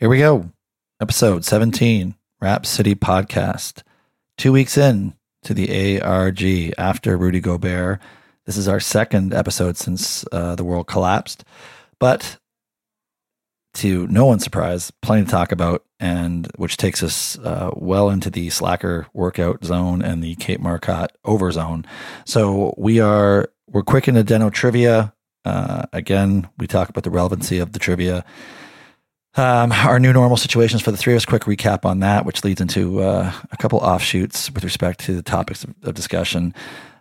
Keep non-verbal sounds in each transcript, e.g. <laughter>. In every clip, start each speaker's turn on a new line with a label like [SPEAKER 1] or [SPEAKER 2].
[SPEAKER 1] Here we go. Episode 17, Rap City Podcast. Two weeks in to the ARG after Rudy Gobert. This is our second episode since uh, the world collapsed. But to no one's surprise, plenty to talk about, and which takes us uh, well into the slacker workout zone and the Cape Marcotte over zone. So we are we're quick into Deno trivia. Uh, again, we talk about the relevancy of the trivia. Um, our new normal situations for the three of us. Quick recap on that, which leads into uh, a couple offshoots with respect to the topics of, of discussion.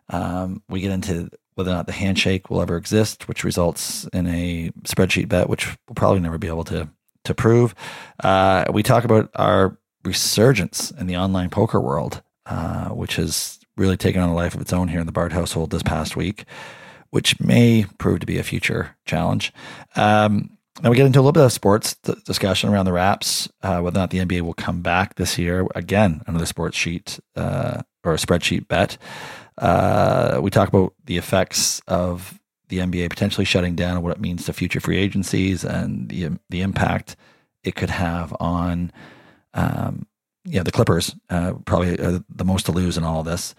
[SPEAKER 1] Um, we get into whether or not the handshake will ever exist, which results in a spreadsheet bet, which we'll probably never be able to to prove. Uh, we talk about our resurgence in the online poker world, uh, which has really taken on a life of its own here in the Bart household this past week, which may prove to be a future challenge. Um, and we get into a little bit of sports discussion around the Raps, uh, whether or not the NBA will come back this year. Again, another sports sheet uh, or a spreadsheet bet. Uh, we talk about the effects of the NBA potentially shutting down and what it means to future free agencies and the the impact it could have on um, you know, the Clippers. Uh, probably uh, the most to lose in all of this.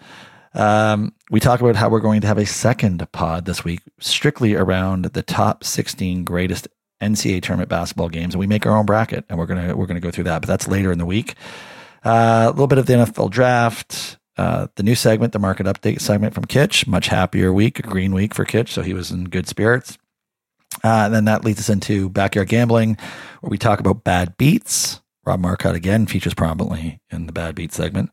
[SPEAKER 1] Um, we talk about how we're going to have a second pod this week, strictly around the top 16 greatest NCAA tournament basketball games, and we make our own bracket, and we're gonna we're gonna go through that. But that's later in the week. Uh, a little bit of the NFL draft, uh, the new segment, the market update segment from Kitch. Much happier week, a green week for Kitch, so he was in good spirits. Uh, and then that leads us into backyard gambling, where we talk about bad beats. Rob Marcotte again features prominently in the bad beat segment.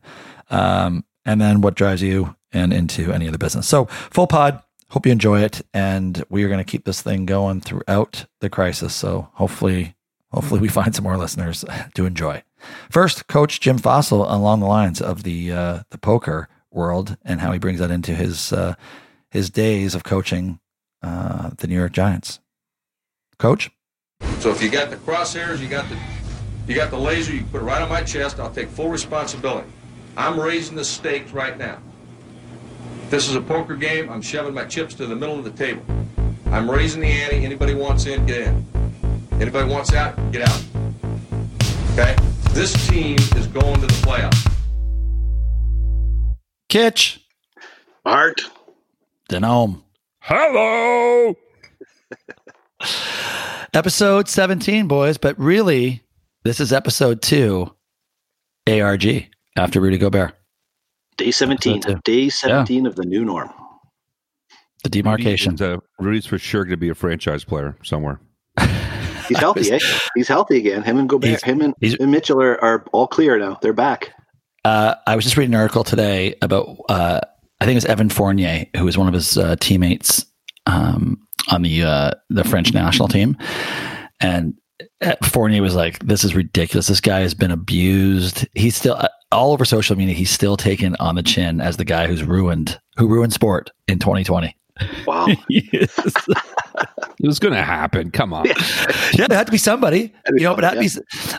[SPEAKER 1] Um, and then what drives you and into any other business. So full pod hope you enjoy it. And we are going to keep this thing going throughout the crisis. So hopefully, hopefully we <laughs> find some more listeners to enjoy. First, Coach Jim Fassel along the lines of the uh, the poker world and how he brings that into his uh, his days of coaching uh, the New York Giants. Coach.
[SPEAKER 2] So if you got the crosshairs, you got the you got the laser, you put it right on my chest. I'll take full responsibility. I'm raising the stakes right now. This is a poker game. I'm shoving my chips to the middle of the table. I'm raising the ante. Anybody wants in, get in. Anybody wants out, get out. Okay? This team is going to the playoffs.
[SPEAKER 1] Kitch.
[SPEAKER 3] Art.
[SPEAKER 1] Denome.
[SPEAKER 4] Hello. <laughs>
[SPEAKER 1] episode 17, boys. But really, this is episode two, ARG, after Rudy Gobert.
[SPEAKER 3] Day 17. Day 17 yeah. of the new norm.
[SPEAKER 1] The demarcation.
[SPEAKER 4] Uh, Rudy's for sure going to be a franchise player somewhere. <laughs>
[SPEAKER 3] He's healthy, eh? He's healthy again. Him and Gobert, him and, and Mitchell are, are all clear now. They're back.
[SPEAKER 1] Uh, I was just reading an article today about, uh, I think it was Evan Fournier, who was one of his uh, teammates um, on the uh, the French national team. And <clears throat> Fournier was like, "This is ridiculous. This guy has been abused. He's still uh, all over social media, he's still taken on the chin as the guy who's ruined who ruined sport in 2020.
[SPEAKER 3] Wow. <laughs> <laughs>
[SPEAKER 4] it was going to happen. Come on.
[SPEAKER 1] yeah, <laughs> there had to be somebody. You know, but yeah. be,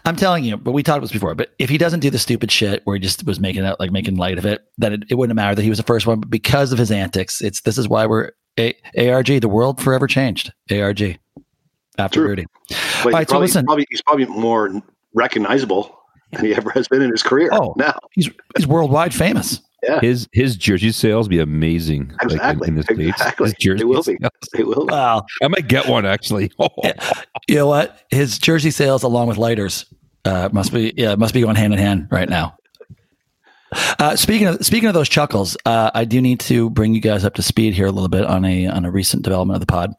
[SPEAKER 1] I'm telling you, but we talked about this before. But if he doesn't do the stupid shit where he just was making it like making light of it, then it, it wouldn't matter that he was the first one. But because of his antics, it's this is why we're A- ARG. The world forever changed. ARG after True. Rudy.
[SPEAKER 3] All right, probably, so listen. Probably, he's probably more recognizable than he ever has been in his career.
[SPEAKER 1] Oh, now he's he's worldwide famous.
[SPEAKER 4] Yeah. His his jersey sales be amazing.
[SPEAKER 3] Exactly. Like in, in the
[SPEAKER 4] exactly.
[SPEAKER 3] States. His jersey will be. They will. Be.
[SPEAKER 1] Wow.
[SPEAKER 4] I might get one actually. <laughs>
[SPEAKER 1] you know what? His jersey sales along with lighters uh, must be yeah must be going hand in hand right now. Uh, speaking of speaking of those chuckles, uh, I do need to bring you guys up to speed here a little bit on a on a recent development of the pod.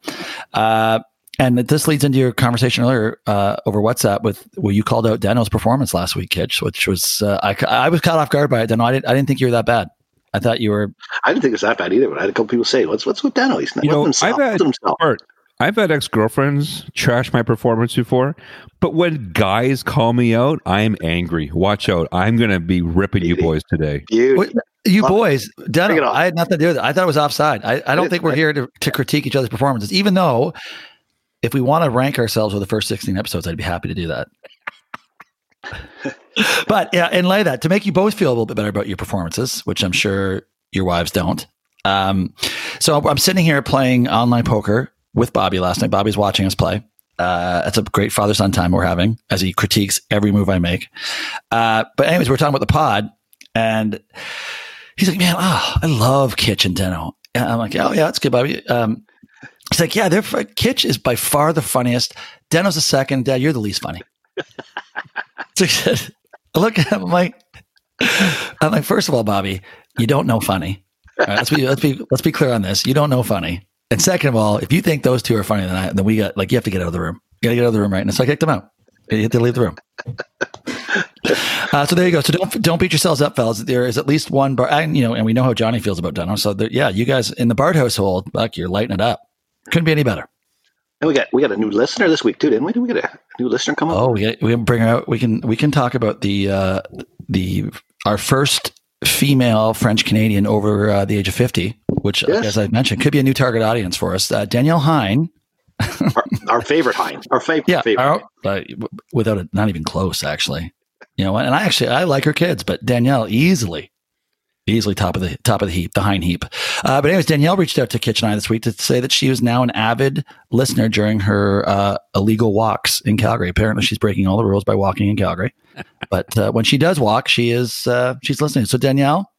[SPEAKER 1] And this leads into your conversation earlier uh, over WhatsApp with well, you called out Deno's performance last week, Kitch, which was uh, I, I was caught off guard by it. Deno, I didn't I didn't think you were that bad. I thought you were.
[SPEAKER 3] I didn't think it was that bad either. But I had a couple people say, "What's what's with Deno? He's not you know, himself.
[SPEAKER 4] I've had,
[SPEAKER 3] himself.
[SPEAKER 4] Art, I've had ex girlfriends trash my performance before, but when guys call me out, I am angry. Watch out! I'm going to be ripping Beauty. you boys today.
[SPEAKER 1] Beauty. You boys, Deno, I had nothing to do with it. I thought it was offside. I, I don't think we're here to, to critique each other's performances, even though if we want to rank ourselves with the first 16 episodes, I'd be happy to do that. <laughs> but yeah, and lay that to make you both feel a little bit better about your performances, which I'm sure your wives don't. Um, so I'm sitting here playing online poker with Bobby last night. Bobby's watching us play. Uh, that's a great father son time we're having as he critiques every move I make. Uh, but anyways, we're talking about the pod, and he's like, "Man, oh, I love Kitch and Deno." And I'm like, "Oh yeah, that's good, Bobby." Um, he's like, "Yeah, they're Kitch is by far the funniest. Deno's the second. Dad, you're the least funny." <laughs> so he said, I look at him, I'm like, I'm like, first of all, Bobby, you don't know funny. Right, let's be let's be let's be clear on this. You don't know funny. And second of all, if you think those two are funnier than I, then we got like you have to get out of the room. You got to get out of the room, right? And so I kicked them out. You have to leave the room. Uh, so there you go. So don't don't beat yourselves up, fellas. There is at least one bar, and you know, and we know how Johnny feels about Deno. So there, yeah, you guys in the Bart household, like you're lighting it up. Couldn't be any better.
[SPEAKER 3] And we got we got a new listener this week too, didn't we? Did we get a new listener come up?
[SPEAKER 1] Oh, we we can bring out. We can we can talk about the uh, the our first female French Canadian over uh, the age of 50, which, yes. as I mentioned, could be a new target audience for us. Uh, Danielle Hine.
[SPEAKER 3] our, our, favorite Hine. Our favorite.
[SPEAKER 1] Yeah.
[SPEAKER 3] Favorite.
[SPEAKER 1] Our, uh, without it, not even close, actually. You know, and I actually, I like her kids, but Danielle easily, easily top of the top of the heap, the Hine heap. Uh, but anyways, Danielle reached out to Kitch and I this week to say that she was now an avid listener during her uh, illegal walks in Calgary. Apparently, she's breaking all the rules by walking in Calgary <laughs> but uh, when she does walk, she is uh, she's listening. So Danielle,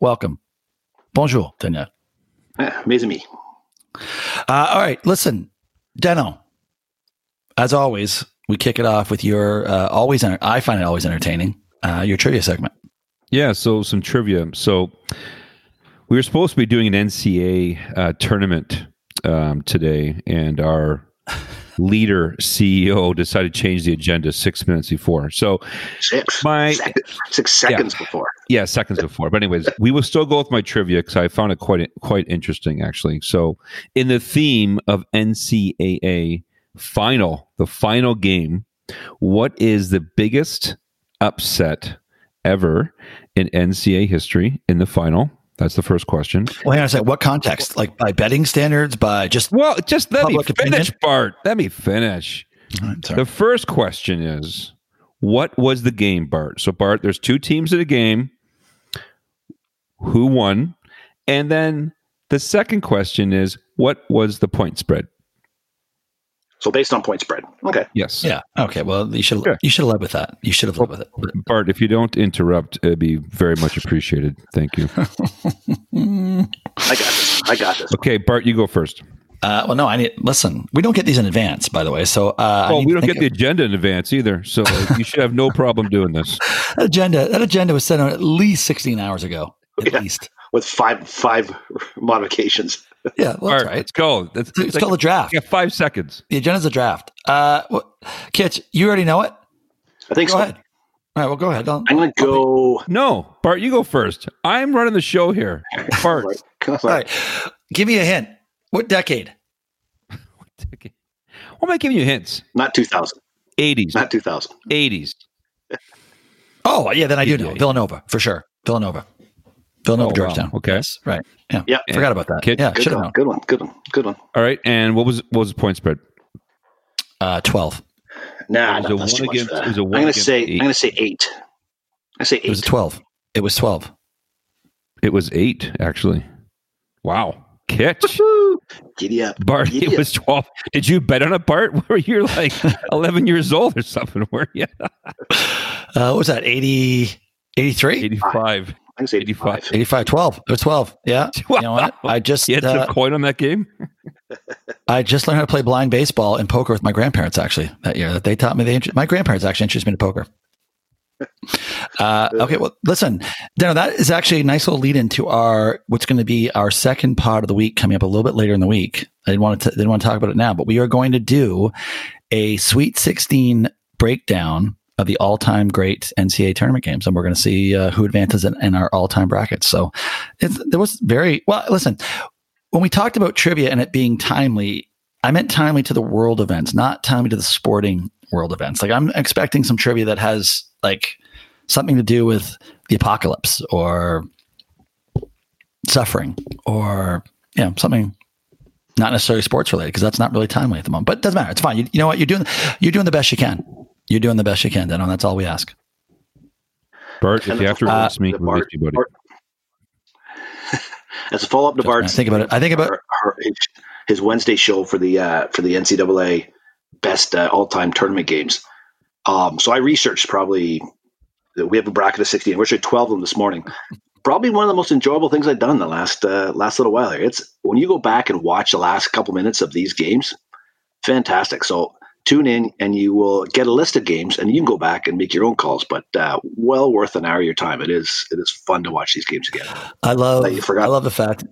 [SPEAKER 1] welcome. Bonjour, Danielle.
[SPEAKER 3] Ah, amazing me.
[SPEAKER 1] Uh, all right, listen, Deno. As always, we kick it off with your uh, always. Enter- I find it always entertaining. Uh, your trivia segment.
[SPEAKER 4] Yeah, so some trivia. So we were supposed to be doing an NCA uh, tournament um, today, and our <laughs> leader CEO decided to change the agenda six minutes before. So
[SPEAKER 3] six,
[SPEAKER 4] my
[SPEAKER 3] six seconds
[SPEAKER 4] yeah,
[SPEAKER 3] before.
[SPEAKER 4] Yeah, seconds before. But anyways, we will still go with my trivia because I found it quite quite interesting actually. So in the theme of NCAA final, the final game, what is the biggest upset ever in NCAA history in the final? That's the first question.
[SPEAKER 1] Well, hang on a second. What context? Like by betting standards? By just
[SPEAKER 4] well, just let me finish, opinion? Bart. Let me finish. Right, the first question is, what was the game, Bart? So, Bart, there's two teams in a game. Who won? And then the second question is, what was the point spread?
[SPEAKER 3] So based on point spread. Okay.
[SPEAKER 4] Yes.
[SPEAKER 1] Yeah. Okay. Well, you should you should have led with that. You should have led with it.
[SPEAKER 4] Bart, if you don't interrupt, it'd be very much appreciated. Thank you. <laughs>
[SPEAKER 3] I got this. I got this.
[SPEAKER 4] Okay, Bart, you go first.
[SPEAKER 1] Uh, well, no, I need. Listen, we don't get these in advance, by the way. So, uh,
[SPEAKER 4] well, we don't get the agenda in advance either. So <laughs> you should have no problem doing this.
[SPEAKER 1] that agenda. That agenda was sent out at least sixteen hours ago. At yeah, least
[SPEAKER 3] with five five <laughs> modifications.
[SPEAKER 1] Yeah, well, All right,
[SPEAKER 4] right. let's go.
[SPEAKER 1] That's, it's, it's like, called a draft.
[SPEAKER 4] Yeah, five seconds.
[SPEAKER 1] The agenda's a draft. Uh, well, Kitch, you already know it.
[SPEAKER 3] I think
[SPEAKER 1] go
[SPEAKER 3] so.
[SPEAKER 1] Ahead. All right, well, go ahead.
[SPEAKER 3] I'll, I'm going to go.
[SPEAKER 4] No, Bart, you go first. I'm running the show here. <laughs> Bart.
[SPEAKER 1] All right, give me a hint. What decade? <laughs>
[SPEAKER 4] what decade? What am I giving you hints?
[SPEAKER 3] Not 2000.
[SPEAKER 4] 80s.
[SPEAKER 3] Not 2000.
[SPEAKER 4] 80s.
[SPEAKER 1] oh, yeah, then I do know. Villanova, for sure. Villanova. Villanova, oh, Georgetown.
[SPEAKER 4] Wow. Okay,
[SPEAKER 1] yes, right. Yeah,
[SPEAKER 3] yeah.
[SPEAKER 1] Forgot about that. Kid, yeah,
[SPEAKER 3] good one. Good one. Good one. Good one.
[SPEAKER 4] All right, and what was what was the point spread?
[SPEAKER 1] Uh, twelve.
[SPEAKER 3] Nah, no, that's too against, much for that. I'm going to say i I'm going to say eight. I say eight.
[SPEAKER 1] It was twelve. It was twelve.
[SPEAKER 4] It was eight, actually. Wow. Catch.
[SPEAKER 3] Giddy up.
[SPEAKER 4] Bart, Giddy it up. was 12. Did you bet on a Bart? <laughs> Were you like 11 years old or something? Were you? <laughs>
[SPEAKER 1] uh, what was that? 80, 83?
[SPEAKER 4] 85.
[SPEAKER 3] I can say 85.
[SPEAKER 1] 85 12. It was 12. Yeah. <laughs> Wow. You know what? I just.
[SPEAKER 4] You had uh, coin on that game? <laughs>
[SPEAKER 1] I just learned how to play blind baseball and poker with my grandparents actually that year. That they taught me. They, my grandparents actually introduced me to poker. <laughs> Uh, okay, well, listen, Dano, that is actually a nice little lead into our what's going to be our second pod of the week coming up a little bit later in the week. I didn't want to didn't want to talk about it now, but we are going to do a Sweet 16 breakdown of the all-time great NCAA tournament games, and we're going to see uh, who advances in, in, our all-time brackets. So there was very well. Listen, when we talked about trivia and it being timely, I meant timely to the world events, not timely to the sporting world events. Like I'm expecting some trivia that has like something to do with the apocalypse or suffering or you know something not necessarily sports related because that's not really timely at the moment. But it doesn't matter. It's fine. You, you know what? You're doing you're doing the best you can. You're doing the best you can, Deno. That's all we ask.
[SPEAKER 4] Bart, if you have to uh, me, Bart, you, buddy.
[SPEAKER 3] As a follow up to Bart's,
[SPEAKER 1] think about it. I think about
[SPEAKER 3] his Wednesday show for the uh, for the NCAA best uh, all time tournament games. Um, so I researched probably. We have a bracket of sixteen. We're actually twelve of them this morning. Probably one of the most enjoyable things I've done the last uh, last little while here. It's when you go back and watch the last couple minutes of these games, fantastic. So tune in and you will get a list of games and you can go back and make your own calls but uh, well worth an hour of your time. It is it is fun to watch these games again.
[SPEAKER 1] I love you forgot. i love the fact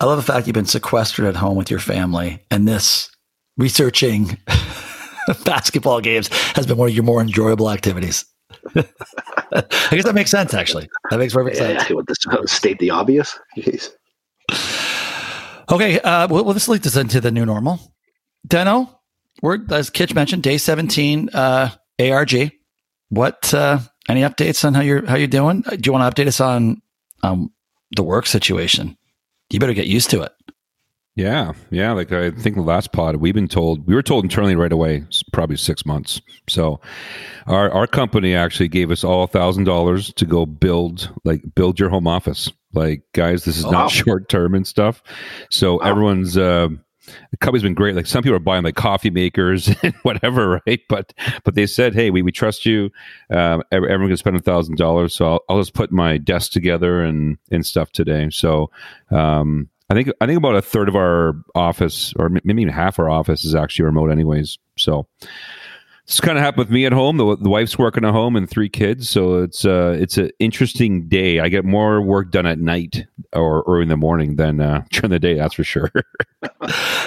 [SPEAKER 1] i love the fact you've been sequestered at home with your family and this researching <laughs> basketball games has been one of your more enjoyable activities. <laughs> I guess that makes sense actually. That makes perfect yeah, sense
[SPEAKER 3] yeah, state the obvious? Jeez.
[SPEAKER 1] okay uh, well, well this leads us into the new normal. Deno, we're as Kitch mentioned, day seventeen, uh, ARG. What uh, any updates on how you're how you're doing? Uh, do you want to update us on um, the work situation? You better get used to it.
[SPEAKER 4] Yeah, yeah. Like I think the last pod, we've been told we were told internally right away, probably six months. So, our our company actually gave us all a thousand dollars to go build like build your home office. Like guys, this is oh, not wow. short term and stuff. So wow. everyone's uh, the company's been great. Like some people are buying like coffee makers <laughs> and whatever, right? But but they said, hey, we, we trust you. Um, everyone can spend a thousand dollars, so I'll, I'll just put my desk together and and stuff today. So um, I think I think about a third of our office, or maybe even half our office, is actually remote, anyways. So it's kind of happened with me at home. The, the, wife's working at home and three kids, so it's uh, it's an interesting day. I get more work done at night or, or in the morning than uh, <laughs> during the day. That's for sure.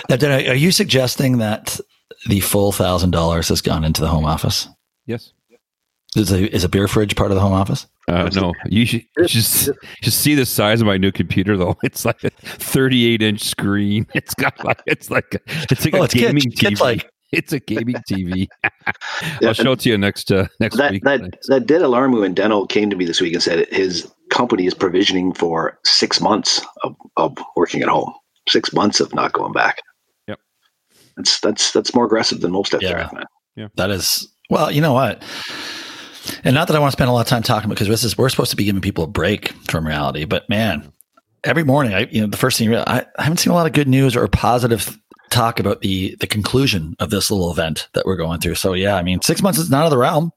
[SPEAKER 1] now, are you suggesting that the full thousand dollars has gone into the home office?
[SPEAKER 4] Yes.
[SPEAKER 1] Is a is a beer fridge part of the home office?
[SPEAKER 4] Uh, no, you should just just see the size of my new computer though. <laughs> It's like a 38 inch screen. <laughs> It's got like it's like a, it's like oh, a it's gaming TV. like <laughs> it's a gaming TV. <laughs> I'll show it to you next uh, next
[SPEAKER 3] that,
[SPEAKER 4] week.
[SPEAKER 3] That, that did alarm me when Deno came to me this week and said his company is provisioning for six months of, of working at home, six months of not going back.
[SPEAKER 4] Yep,
[SPEAKER 3] that's that's that's more aggressive than most out yeah. there. Man.
[SPEAKER 1] Yeah, that is. Well, you know what. And not that I want to spend a lot of time talking about because this is we're supposed to be giving people a break from reality, but man, every morning I you know the first thing you realize, I, I haven't seen a lot of good news or positive talk about the the conclusion of this little event that we're going through. So yeah, I mean, six months is not out of the realm.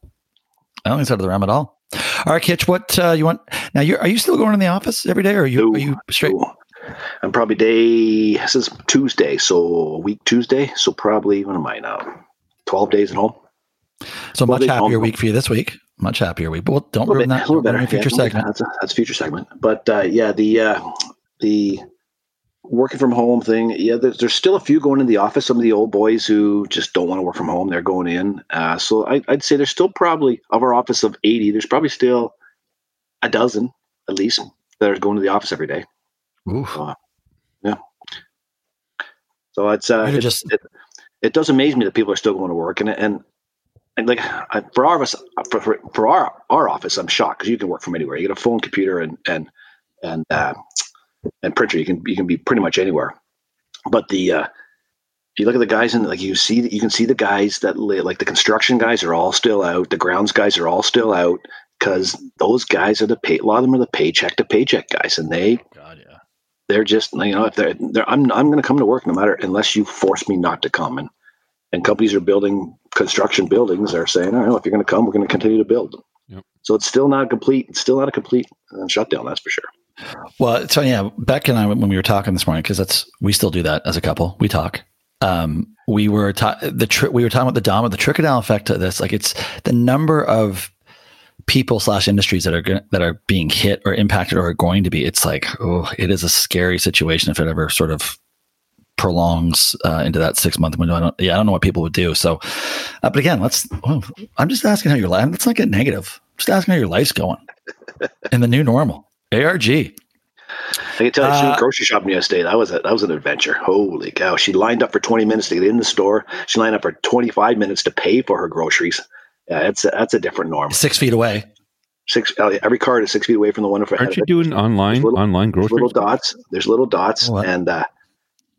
[SPEAKER 1] I don't think it's out of the realm at all. All right, Kitch, what uh, you want now? You are you still going in the office every day, or are you no, are you straight? No.
[SPEAKER 3] I'm probably day. This is Tuesday, so week Tuesday. So probably what am I now? Twelve days at home.
[SPEAKER 1] So much happier week for you this week. Much happier week. But don't ruin bit, that. A little better. Future yeah, segment.
[SPEAKER 3] That's a, that's a future segment. But uh, yeah, the uh, the working from home thing, yeah, there's, there's, still a few going in the office. Some of the old boys who just don't want to work from home, they're going in. Uh, so I, would say there's still probably of our office of 80, there's probably still a dozen at least that are going to the office every day. Uh, yeah. So it's uh, it, just it, it, does amaze me that people are still going to work, and and and like I, for our office, for, for, for our our office, I'm shocked because you can work from anywhere. You get a phone, computer, and and and uh, and printer. You can you can be pretty much anywhere. But the uh, if you look at the guys and like you see that you can see the guys that like the construction guys are all still out. The grounds guys are all still out because those guys are the pay. A lot of them are the paycheck to paycheck guys, and they God, yeah. they're just you know if they're, they're I'm I'm going to come to work no matter unless you force me not to come. And and companies are building construction buildings. They're saying, all right, well, if you're going to come, we're going to continue to build. Yep. So it's still not complete. It's still not a complete uh, shutdown. That's for sure.
[SPEAKER 1] Well, so yeah, Beck and I, when we were talking this morning, because that's we still do that as a couple. We talk. Um, we were ta- the tri- we were talking about the dom the trickle down effect of this. Like it's the number of people slash industries that are gonna, that are being hit or impacted or are going to be. It's like oh, it is a scary situation if it ever sort of prolongs uh, into that six month window. I don't, yeah, I don't know what people would do. So, uh, but again, let's. Well, I'm just asking how your life. Let's not get negative. Just asking how your life's going in the new normal. ARG.
[SPEAKER 3] I can tell you, she went uh, grocery shopping yesterday. That was a, that was an adventure. Holy cow! She lined up for twenty minutes to get in the store. She lined up for twenty five minutes to pay for her groceries. Yeah, that's a, that's a different norm.
[SPEAKER 1] Six feet away.
[SPEAKER 3] Six. Uh, every card is six feet away from the one.
[SPEAKER 4] Aren't you doing online little, online groceries?
[SPEAKER 3] Little dots. There's little dots, oh, and uh,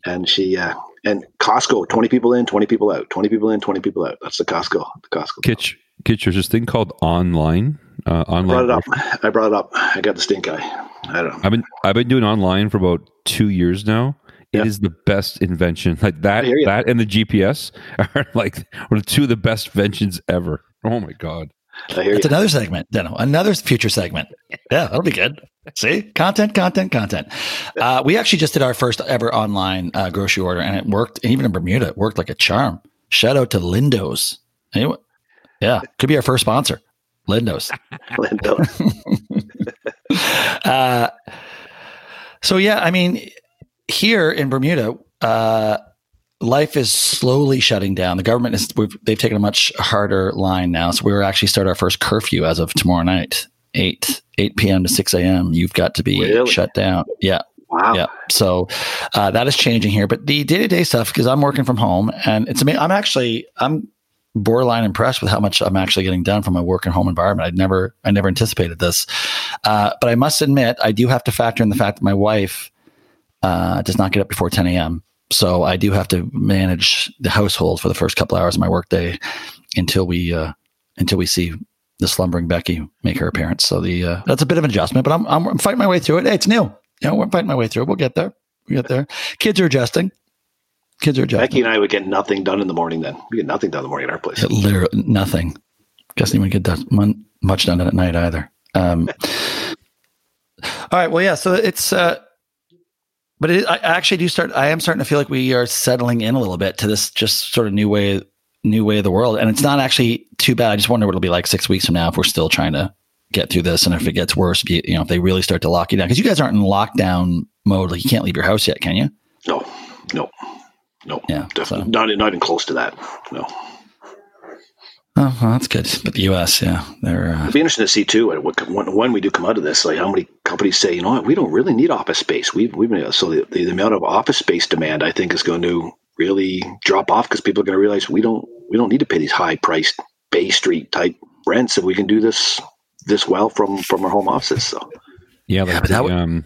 [SPEAKER 3] and she uh, and Costco. Twenty people in, twenty people out. Twenty people in, twenty people out. That's the Costco. The Costco.
[SPEAKER 4] Kitch, Kitch, there's this thing called online uh, online.
[SPEAKER 3] I brought it up. I brought it up. I got the stink eye. I don't know.
[SPEAKER 4] I've been I've been doing online for about two years now. It is
[SPEAKER 3] Yeah.
[SPEAKER 4] the best invention. <laughs> Like that,
[SPEAKER 3] I hear you.
[SPEAKER 4] that and the GPS are <laughs> like are the two of the best inventions ever. Oh my god!
[SPEAKER 3] I hear
[SPEAKER 1] That's
[SPEAKER 3] you.
[SPEAKER 1] another segment, Deno. Another future segment. Yeah, that'll be good. See, content, content, content. Uh, we actually just did our first ever online uh, grocery order, and it worked. And even in Bermuda, it worked like a charm. Shout out to Lindo's. Anyway, yeah, could be our first sponsor, Lindo's.
[SPEAKER 3] Lindo. <laughs> <laughs>
[SPEAKER 1] uh, so yeah, I mean, here in Bermuda, uh, life is slowly shutting down. The government is we've, they've taken a much harder line now. So we are actually start our first curfew as of tomorrow night, eight eight p.m. to six a.m. You've got to be
[SPEAKER 3] Really?
[SPEAKER 1] shut down. Yeah,
[SPEAKER 3] Wow.
[SPEAKER 1] yeah. So uh, that is changing here. But the day to day stuff, because I'm working from home, and it's amazing. I'm actually I'm borderline impressed with how much I'm actually getting done from my work and home environment. I'd never I never anticipated this, uh, but I must admit I do have to factor in the fact that my wife uh, does not get up before 10 a.m. So I do have to manage the household for the first couple hours of my workday until we uh, until we see the slumbering Becky make her appearance. So the uh, that's a bit of an adjustment, but I'm, I'm fighting my way through it. Hey, it's new. You know, we're fighting my way through it. We'll get there. We get there. Kids are adjusting. Kids are adjusting.
[SPEAKER 3] Becky and I would get nothing done in the morning then. We get nothing done in the morning at our place.
[SPEAKER 1] Literally nothing. Doesn't even get that mon- much done at night either. Um, <laughs> all right. Well, yeah. So it's, uh, but it, I I actually do start. I am starting to feel like we are settling in a little bit to this just sort of new way, new way of the world, and it's not actually too bad. I just wonder what it'll be like six weeks from now if we're still trying to get through this, and if it gets worse, you you know, if they really start to lock you down because you guys aren't in lockdown mode. Like you can't leave your house yet, can you?
[SPEAKER 3] No, no, no.
[SPEAKER 1] Yeah,
[SPEAKER 3] Definitely
[SPEAKER 1] so-
[SPEAKER 3] not, not even close to that. No.
[SPEAKER 1] Oh, well, that's good. But the U.S., yeah, they're. Uh,
[SPEAKER 3] It'd be interesting to see too at when, when we do come out of this, like how many companies say, you know what, we don't really need office space. We've, we've been, so the, the, amount of office space demand, I think, is going to really drop off because people are going to realize we don't we don't need to pay these high priced Bay Street type rents if we can do this this well from from our home offices. So
[SPEAKER 4] Yeah, like
[SPEAKER 1] Yeah, but that
[SPEAKER 4] the,
[SPEAKER 1] would-
[SPEAKER 4] um,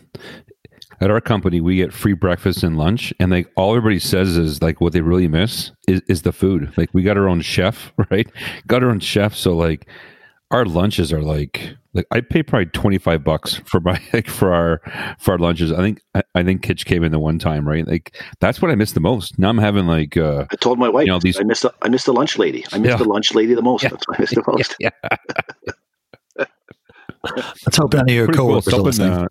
[SPEAKER 4] at our company, we get free breakfast and lunch, and like all everybody says is like what they really miss is, is the food. Like we got our own chef, <laughs> right? Got our own chef, so like our lunches are like like I pay probably twenty five bucks for my <laughs> like for our for our lunches. I think I, I think Kitch came in the one time, right? Like that's what I miss the most. Now I'm having like uh
[SPEAKER 3] I told my wife,
[SPEAKER 4] You know, these-
[SPEAKER 3] I missed the, I missed the lunch lady. I missed
[SPEAKER 4] Yeah.
[SPEAKER 3] the lunch lady the most.
[SPEAKER 4] Yeah.
[SPEAKER 3] That's what I missed the <laughs> most.
[SPEAKER 4] yeah,
[SPEAKER 1] let's hope none of your
[SPEAKER 4] pretty cool.
[SPEAKER 1] coworkers are listening.
[SPEAKER 4] uh,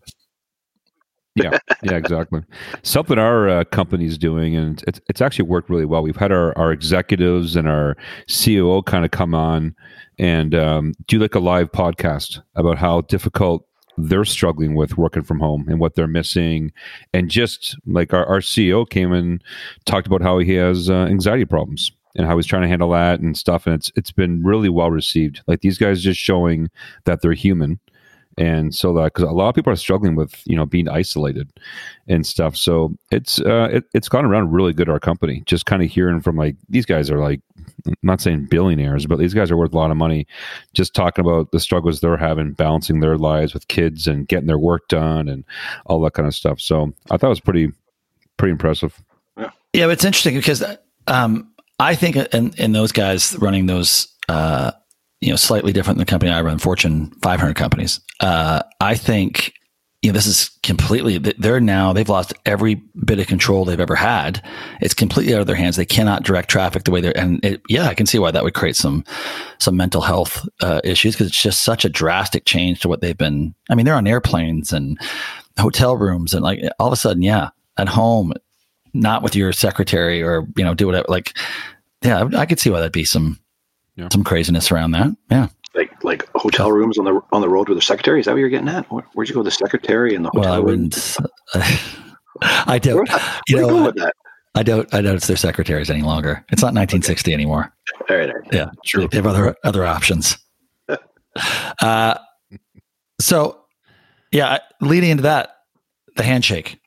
[SPEAKER 4] yeah, yeah, exactly. Something our uh, company's doing, and it's it's actually worked really well. We've had our our executives and our COO kind of come on and um, do like a live podcast about how difficult they're struggling with working from home and what they're missing, and just like our, our CEO came and talked about how he has uh, anxiety problems and how he's trying to handle that and stuff, and it's it's been really well received. Like these guys just showing that they're human and so that because a lot of people are struggling with you know being isolated and stuff. So it's uh it, it's gone around really good our company. Just kind of hearing from like these guys are like I'm not saying billionaires but these guys are worth a lot of money. Just talking about the struggles they're having balancing their lives with kids and getting their work done and all that kind of stuff. So i thought it was pretty pretty impressive.
[SPEAKER 1] Yeah, but it's interesting because um, I think in, in those guys running those, uh, you know, slightly different than the company I run, Fortune 500 companies. Uh, I think you know this is completely. They're now they've lost every bit of control they've ever had. It's completely out of their hands. They cannot direct traffic the way they're. And it, yeah, I can see why that would create some some mental health uh, issues because it's just such a drastic change to what they've been. I mean, they're on airplanes and hotel rooms and like all of a sudden, yeah, at home not with your secretary or you know do whatever like yeah i could see why that'd be some
[SPEAKER 4] Yeah.
[SPEAKER 1] some craziness around that yeah
[SPEAKER 3] Like like hotel rooms on the on the road with the secretary. Is that what you're getting at? Where, where'd you go? with The secretary and the hotel
[SPEAKER 1] well i wouldn't <laughs> i don't
[SPEAKER 3] where
[SPEAKER 1] you
[SPEAKER 3] you going
[SPEAKER 1] know
[SPEAKER 3] with that?
[SPEAKER 1] i don't i don't it's their secretaries any longer it's not 1960 anymore
[SPEAKER 3] All right, all right.
[SPEAKER 1] yeah true they have other other options <laughs> uh so yeah leading into that the handshake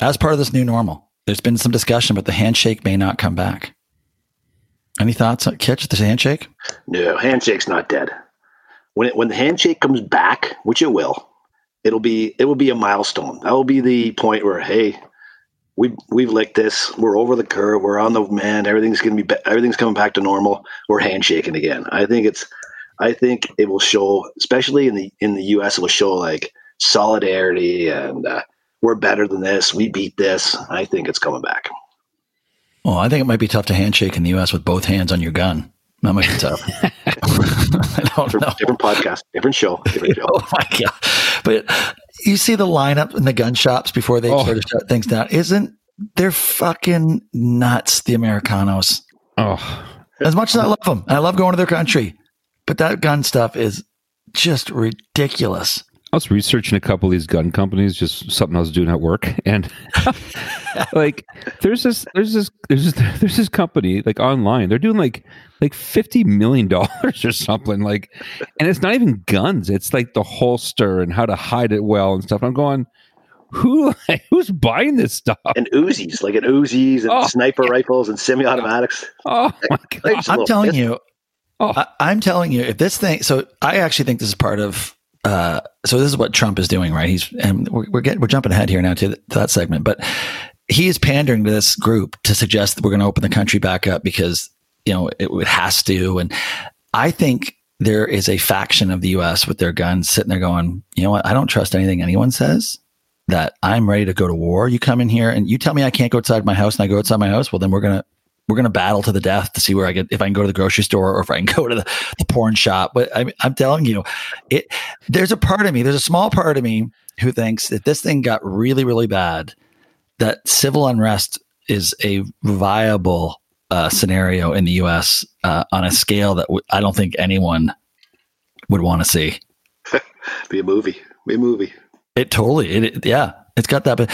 [SPEAKER 1] as part of this new normal there's been some discussion but the handshake may not come back any thoughts on kitch the handshake
[SPEAKER 3] No, handshake's not dead. When it, when the handshake comes back, which it will, it'll be it will be a milestone. That will be the point where hey, we we've licked this. We're over the curve. We're on the man. Everything's gonna be everything's coming back to normal. We're handshaking again. I think it's I think it will show, especially in the in the U.S. It will show like solidarity and uh, we're better than this. We beat this. I think it's coming back.
[SPEAKER 1] Well, I think it might be tough to handshake in the U.S. with both hands on your gun. That might be tough. <laughs> <laughs> I don't
[SPEAKER 3] different,
[SPEAKER 1] know.
[SPEAKER 3] Different podcast, different show, different <laughs> show.
[SPEAKER 1] Oh my god! But you see the lineup in the gun shops before they
[SPEAKER 4] Oh.
[SPEAKER 1] sort of shut things down. Isn't they're fucking nuts? The Americanos.
[SPEAKER 4] Oh,
[SPEAKER 1] As much as I love them, and I love going to their country, but that gun stuff is just ridiculous.
[SPEAKER 4] I was researching a couple of these gun companies, just something I was doing at work, and <laughs> like there's this there's this there's this <laughs> there's this company like online. They're doing like like fifty million <laughs> dollars or something like, and it's not even guns. It's like the holster and how to hide it well and stuff. I'm going, who like, who's buying this stuff?
[SPEAKER 3] And Uzis, like an Uzis and
[SPEAKER 4] Oh,
[SPEAKER 3] sniper rifles and semi-automatics.
[SPEAKER 4] Oh my god!
[SPEAKER 3] Like, just a
[SPEAKER 1] I'm telling
[SPEAKER 3] pissed.
[SPEAKER 1] you,
[SPEAKER 4] Oh.
[SPEAKER 1] I, I'm telling you, if this thing, so I actually think this is part of. Uh, so this is what Trump is doing, right? He's and we're we're getting we're jumping ahead here now to, to that segment, but he is pandering to this group to suggest that we're going to open the country back up because you know it, it has to, and I think there is a faction of the U.S. with their guns sitting there going, you know what? I don't trust anything anyone says. That I'm ready to go to war. You come in here and you tell me I can't go outside my house, and I go outside my house. Well, then we're gonna we're going to battle to the death to see where I get if I can go to the grocery store or if I can <laughs> go to the, the porn shop. But I, I'm telling you, it there's a part of me, there's a small part of me who thinks that this thing got really, really bad, that civil unrest is a viable uh, scenario in the U.S. Uh, on a scale that w- I don't think anyone would want to see. <laughs>
[SPEAKER 3] Be a movie. Be a movie.
[SPEAKER 1] It totally, it, it- yeah, it's got that. But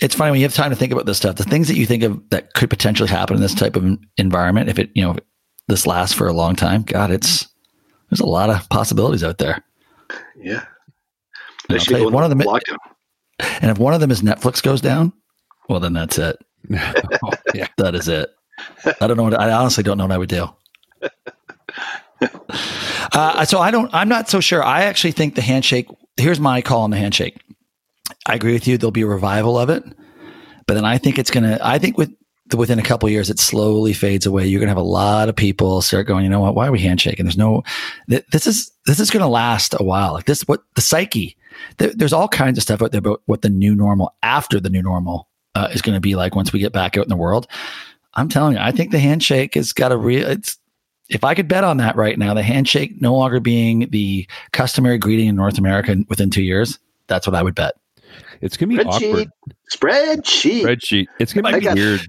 [SPEAKER 1] it's funny when you have time to think about this stuff. The things that you think of that could potentially happen in this type of environment, if it, you know, this lasts for a long time, God, it's there's a lot of possibilities out there.
[SPEAKER 3] Yeah.
[SPEAKER 1] And I'll
[SPEAKER 3] Especially
[SPEAKER 1] tell you,
[SPEAKER 3] going
[SPEAKER 1] one of them, and if one of them is Netflix goes down, well, then that's it.
[SPEAKER 4] Oh, <laughs> yeah. <laughs>
[SPEAKER 1] That is it. I don't know. What, I honestly don't know what I would do. <laughs> Uh, so I don't. I'm not so sure. I actually think the handshake. Here's my call on the handshake. I agree with you. There'll be a revival of it, but then I think it's gonna. I think with within a couple years, it slowly fades away. You're gonna have a lot of people start going. You know what? Why are we handshaking? There's no. th- This is this is gonna last a while. Like this, what the psyche. There, there's all kinds of stuff out there about what the new normal after the new normal uh, is going to be like once we get back out in the world. I'm telling you, I think the handshake has got a real. It's if I could bet on that right now, the handshake no longer being the customary greeting in North America within two years. That's what I would bet.
[SPEAKER 4] It's gonna be awkward.
[SPEAKER 3] Spreadsheet. Spreadsheet.
[SPEAKER 4] Spreadsheet. It's gonna
[SPEAKER 3] I
[SPEAKER 4] be
[SPEAKER 3] got-
[SPEAKER 4] weird.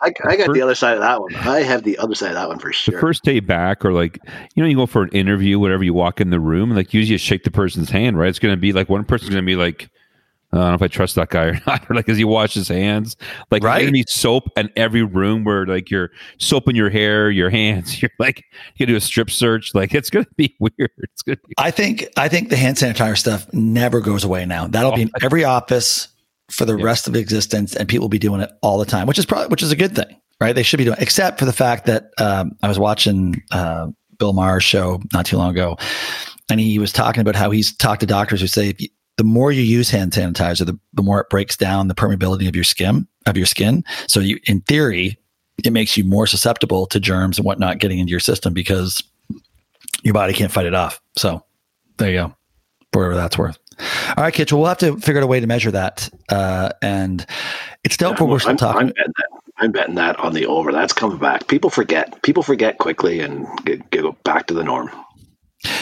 [SPEAKER 3] I, I got
[SPEAKER 4] First-
[SPEAKER 3] the other side of that one. I have the other side of that one for sure.
[SPEAKER 4] the first day back or like you know you go for an interview whatever you walk in the room like usually you shake the person's hand right it's going to be like one person's going to be like I don't know if I trust that guy or <laughs> not. Or like, as he wash his hands, like
[SPEAKER 1] Right.
[SPEAKER 4] gonna be soap in every room where like you're soaping your hair, your <laughs> hands. You're like you can do a strip search. Like it's gonna be <laughs> weird. It's gonna be
[SPEAKER 1] I think I think the hand sanitizer stuff never goes away now. That'll be in every office for the
[SPEAKER 4] Yeah.
[SPEAKER 1] rest of existence, and people will be doing it all the time, which is probably which is a good thing, right? They should be doing, except for the fact that um, I was watching uh, Bill Maher's show not too long ago, and he was talking about how he's talked to doctors who say if you, the more you use hand sanitizer, the, the more it breaks down the permeability of your skin of your skin. So you, in theory, it makes you more susceptible to germs and whatnot getting into your system because your body can't fight it off. So there you go, for whatever that's worth. All right, kids. Well, we'll have to figure out a way to measure that. Uh, and it's doubtful but we're still
[SPEAKER 3] I'm,
[SPEAKER 1] talking.
[SPEAKER 3] I'm betting that. I'm betting that on the over. That's coming back. People forget. People forget quickly and get, get go back to the norm.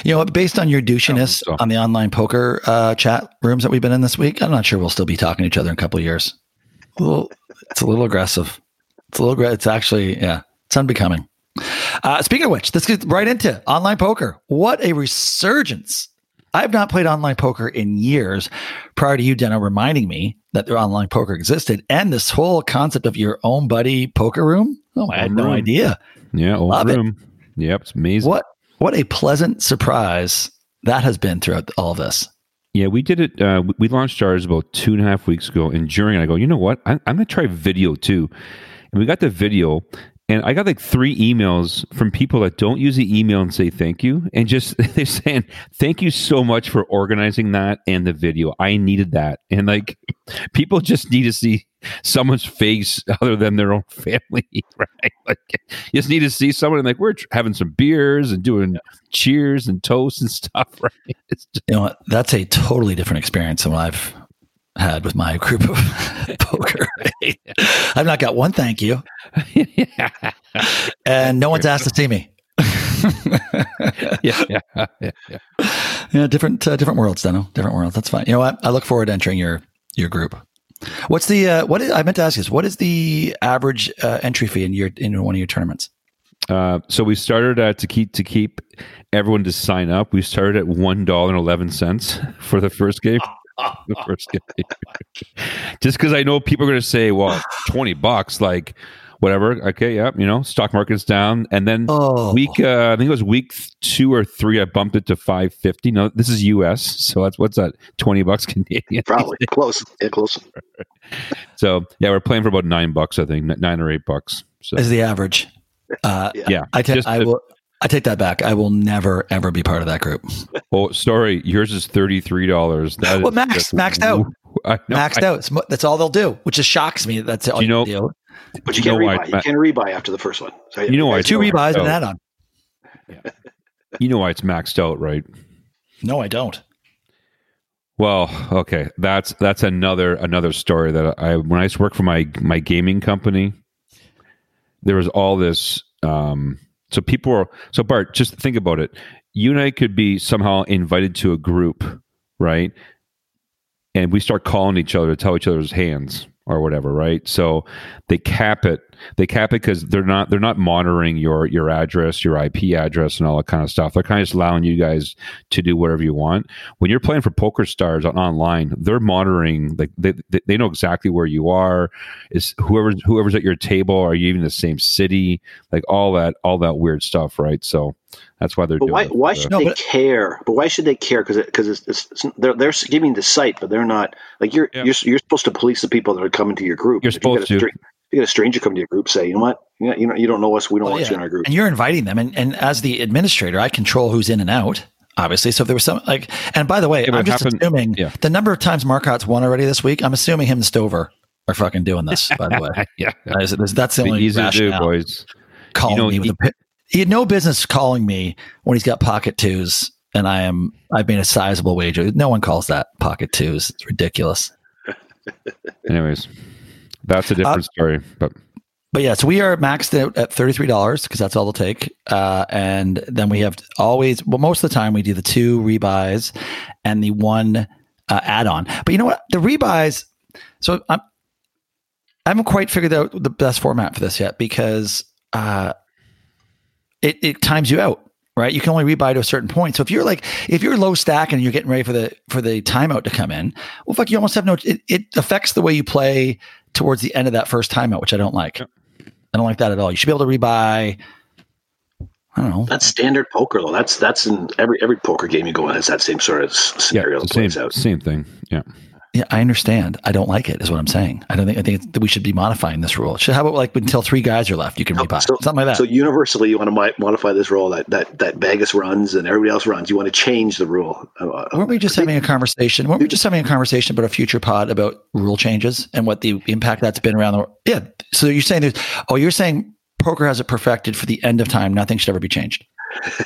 [SPEAKER 1] You know, based on your douchiness
[SPEAKER 4] so.
[SPEAKER 1] on the online poker uh, chat rooms that we've been in this week, I'm not sure we'll still be talking to each other in a couple of years. A little, it's a little aggressive. It's a little. It's actually, yeah, it's unbecoming. Uh, speaking of which, let's get right into online poker. What a resurgence! I have not played online poker in years. Prior to you, Deno, reminding me that their online poker existed, and this whole concept of your own buddy poker room. Oh, I had no
[SPEAKER 4] room.
[SPEAKER 1] idea.
[SPEAKER 4] yeah, old
[SPEAKER 1] Love it.
[SPEAKER 4] room. Yep, it's amazing.
[SPEAKER 1] What what a pleasant surprise that has been throughout all of this.
[SPEAKER 4] Yeah, we did it. Uh, we- launched ours about two and a half weeks ago. And during, I go, you know what? I'm, I'm going to try video too. And we got the video, and I got like three emails from people that don't use the email and say thank you, and just <laughs> they're saying thank you so much for organizing that and the video. I needed that, and like people just need to see someone's face <laughs> other than their own <laughs> family, right? Like you just need to see someone and like we're having some beers and doing cheers and toasts and stuff, right? Just,
[SPEAKER 1] You know, what? that's a totally different experience than what I've had with my group of <laughs> poker. <laughs> I've not got one thank you, <laughs> and no one's asked to see me.
[SPEAKER 4] yeah, yeah, yeah, yeah.
[SPEAKER 1] Yeah, different uh, different worlds, Deno. Different worlds. That's fine. You know what? I look forward to entering your your group. What's the uh, what is, I meant to ask you? Is, what is the average uh, entry fee in your in one of your tournaments?
[SPEAKER 4] Uh, so we started uh, to keep to keep everyone to sign up. We started at one dollar and eleven cents for the first game. <laughs> the first game, <laughs> just because I know people are going to say, "Well, twenty bucks," like whatever. Okay, yeah, you know, stock market's down, and then
[SPEAKER 1] Oh,
[SPEAKER 4] week uh, I think it was week two or three. I bumped it to five fifty. No, this is U.S., so that's what's that? Twenty bucks <laughs> Canadian.
[SPEAKER 3] Probably close. Yeah, close.
[SPEAKER 4] So yeah, we're playing for about nine bucks. I think nine or eight bucks. So
[SPEAKER 1] is the average. Uh,
[SPEAKER 3] Yeah.
[SPEAKER 4] yeah,
[SPEAKER 1] I take
[SPEAKER 4] Just
[SPEAKER 1] I will I take that back. I will never ever be part of that group. <laughs>
[SPEAKER 4] Oh, sorry. Yours is thirty three dollars. That
[SPEAKER 1] Well, max-
[SPEAKER 4] just-
[SPEAKER 1] maxed out. <laughs>
[SPEAKER 4] I know,
[SPEAKER 1] Maxed
[SPEAKER 4] I-
[SPEAKER 1] out. It's That's all they'll do, which just shocks me. That's all
[SPEAKER 4] You know-
[SPEAKER 1] do.
[SPEAKER 3] But you,
[SPEAKER 4] You
[SPEAKER 3] can't
[SPEAKER 4] know why,
[SPEAKER 3] rebuy. You can't rebuy after the first one. So
[SPEAKER 4] You know why
[SPEAKER 1] Two
[SPEAKER 4] it's-
[SPEAKER 1] rebuys and an add-on.
[SPEAKER 4] You know why it's maxed out, right?
[SPEAKER 1] No, I don't.
[SPEAKER 4] Well, okay, that's that's another another story that I when I used to work for my my gaming company, there was all this. Um, so people were so Bart, just think about it. You and I could be somehow invited to a group, right? And we start calling each other to tell each other's hands or whatever, right? So they cap it. They cap it because they're not they're not monitoring your your address, your IP address, and all that kind of stuff. They're kind of just allowing you guys to do whatever you want. When you're playing for Poker Stars on, online, they're monitoring. Like they, they they know exactly where you are. Is whoever whoever's at your table? Are you even in the same city? Like all that all that weird stuff, right? So that's why they're
[SPEAKER 3] But
[SPEAKER 4] doing.
[SPEAKER 3] why?
[SPEAKER 4] it.
[SPEAKER 3] Why should
[SPEAKER 1] No,
[SPEAKER 3] they
[SPEAKER 1] but-
[SPEAKER 3] care? But why should they care? Because because it's, it's, it's they're they're giving the site, but they're not like you're
[SPEAKER 4] Yeah.
[SPEAKER 3] you're you're supposed to police the people that are coming to your group.
[SPEAKER 4] You're
[SPEAKER 3] If you
[SPEAKER 4] supposed
[SPEAKER 3] a
[SPEAKER 4] to.
[SPEAKER 3] stra- if you get a stranger come to your group, say, you know what, you know, you, know, you don't know us, we don't
[SPEAKER 1] Well,
[SPEAKER 3] want
[SPEAKER 1] yeah.
[SPEAKER 3] you in our group.
[SPEAKER 1] And you're inviting them, and, and as the administrator, I control who's in and out. Obviously, so if there was some like, and by the way,
[SPEAKER 4] Yeah,
[SPEAKER 1] I'm just
[SPEAKER 4] happened-
[SPEAKER 1] assuming
[SPEAKER 4] yeah.
[SPEAKER 1] the number of times Marcotte's won already this week. I'm assuming him and Stover are fucking doing this. By the way, <laughs>
[SPEAKER 4] yeah,
[SPEAKER 1] That's- that's, that's the only
[SPEAKER 4] easy to do,
[SPEAKER 1] rationale.
[SPEAKER 4] boys.
[SPEAKER 1] Calling
[SPEAKER 4] You know,
[SPEAKER 1] me with
[SPEAKER 4] he-
[SPEAKER 1] a pit. He had no business calling me when he's got pocket twos, and I am I've made a sizable wager. No one calls that pocket twos. It's ridiculous.
[SPEAKER 4] Anyways, that's a different story. But
[SPEAKER 1] But yeah, so we are maxed out at thirty three dollars because that's all they'll take. Uh, and then we have always, well, most of the time we do the two rebuys and the one uh, add on. But you know what? The rebuys. So I'm, I haven't quite figured out the best format for this yet because uh, it it times you out. Right, you can only rebuy to a certain point. So if you're like, if you're low stack and you're getting ready for the for the timeout to come in, well, fuck, you almost have no. It, it affects the way you play towards the end of that first timeout, which I don't like.
[SPEAKER 4] Yep.
[SPEAKER 1] I don't like that at all. You should be able to rebuy. I don't know.
[SPEAKER 3] That's standard poker, though. That's that's in every every poker game you go in has that same sort of s-
[SPEAKER 4] yeah,
[SPEAKER 3] scenario
[SPEAKER 4] it's
[SPEAKER 3] that
[SPEAKER 4] the
[SPEAKER 3] plays out.
[SPEAKER 4] same thing. Yeah.
[SPEAKER 1] Yeah, I understand. I don't like it. Is what I'm saying. I don't think. I think that we should be modifying this rule. Should how about like until three guys are left, you can rebuy
[SPEAKER 3] So-
[SPEAKER 1] something like that.
[SPEAKER 3] So universally, you want to modify this rule that that that Vegas runs and everybody else runs. You want to change the rule. Uh,
[SPEAKER 1] weren't we just having a conversation? Weren't we just having a conversation about a future pod about rule changes and what the impact that's been around the world? Yeah. So you're saying there's. Oh, you're saying poker has it perfected for the end of time. Nothing should ever be changed.
[SPEAKER 3] uh, <laughs>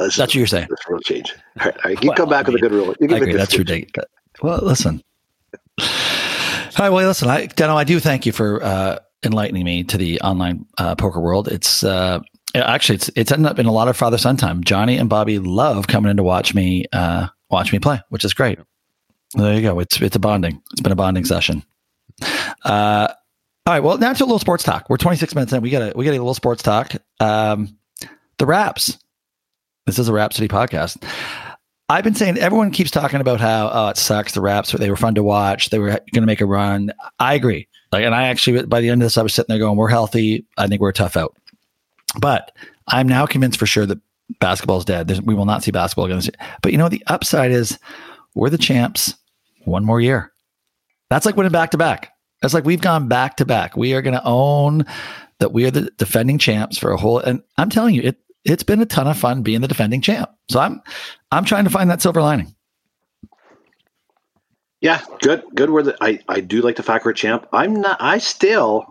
[SPEAKER 3] this
[SPEAKER 1] That's what
[SPEAKER 3] is,
[SPEAKER 1] you're saying.
[SPEAKER 3] this rule change. All right, all right, you
[SPEAKER 1] Well,
[SPEAKER 3] come back
[SPEAKER 1] I
[SPEAKER 3] with a good rule. You
[SPEAKER 1] I agree. That's ridiculous. Well, listen. Right. Well, listen, I, I do thank you for uh, enlightening me to the online uh, poker world. It's uh, actually it's it's ended up being a lot of father son time. Johnny and Bobby love coming in to watch me uh, watch me play, which is great. There you go. It's it's a bonding. It's been a bonding session. Uh, all right. Well, now to a little sports talk. We're 26 minutes in. We got we got a little sports talk. Um, the Raps. This is a Rhapsody podcast. I've been saying everyone keeps talking about how oh it sucks the Raps they were fun to watch they were going to make a run. I agree. Like, and I actually by the end of this I was sitting there going we're healthy. I think we're tough out. But I'm now convinced for sure that basketball's dead. There's, we will not see basketball again. But you know the upside is we're the champs one more year. That's like winning back to back. That's like we've gone back to back. We are going to own that we are the defending champs for a whole. And I'm telling you, it it's been a ton of fun being the defending champ. So I'm I'm trying to find that silver lining.
[SPEAKER 3] Yeah, good, good. Where the I I do like the fact we're a champ. I'm not. I still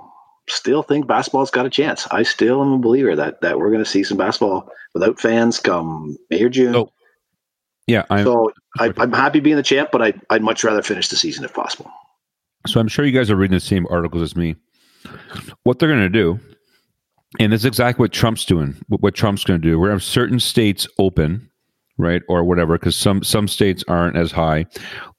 [SPEAKER 3] still think basketball's got a chance. I still am a believer that that we're going to see some basketball without fans come May or June.
[SPEAKER 4] Oh. Yeah, I'm,
[SPEAKER 3] So I, I'm happy being the champ, but I, I'd much rather finish the season if possible.
[SPEAKER 4] So I'm sure you guys are reading the same articles as me. What they're going to do, and this is exactly what Trump's doing. What, what Trump's going to do, we're going to have certain states open, right, or whatever, because some some states aren't as high.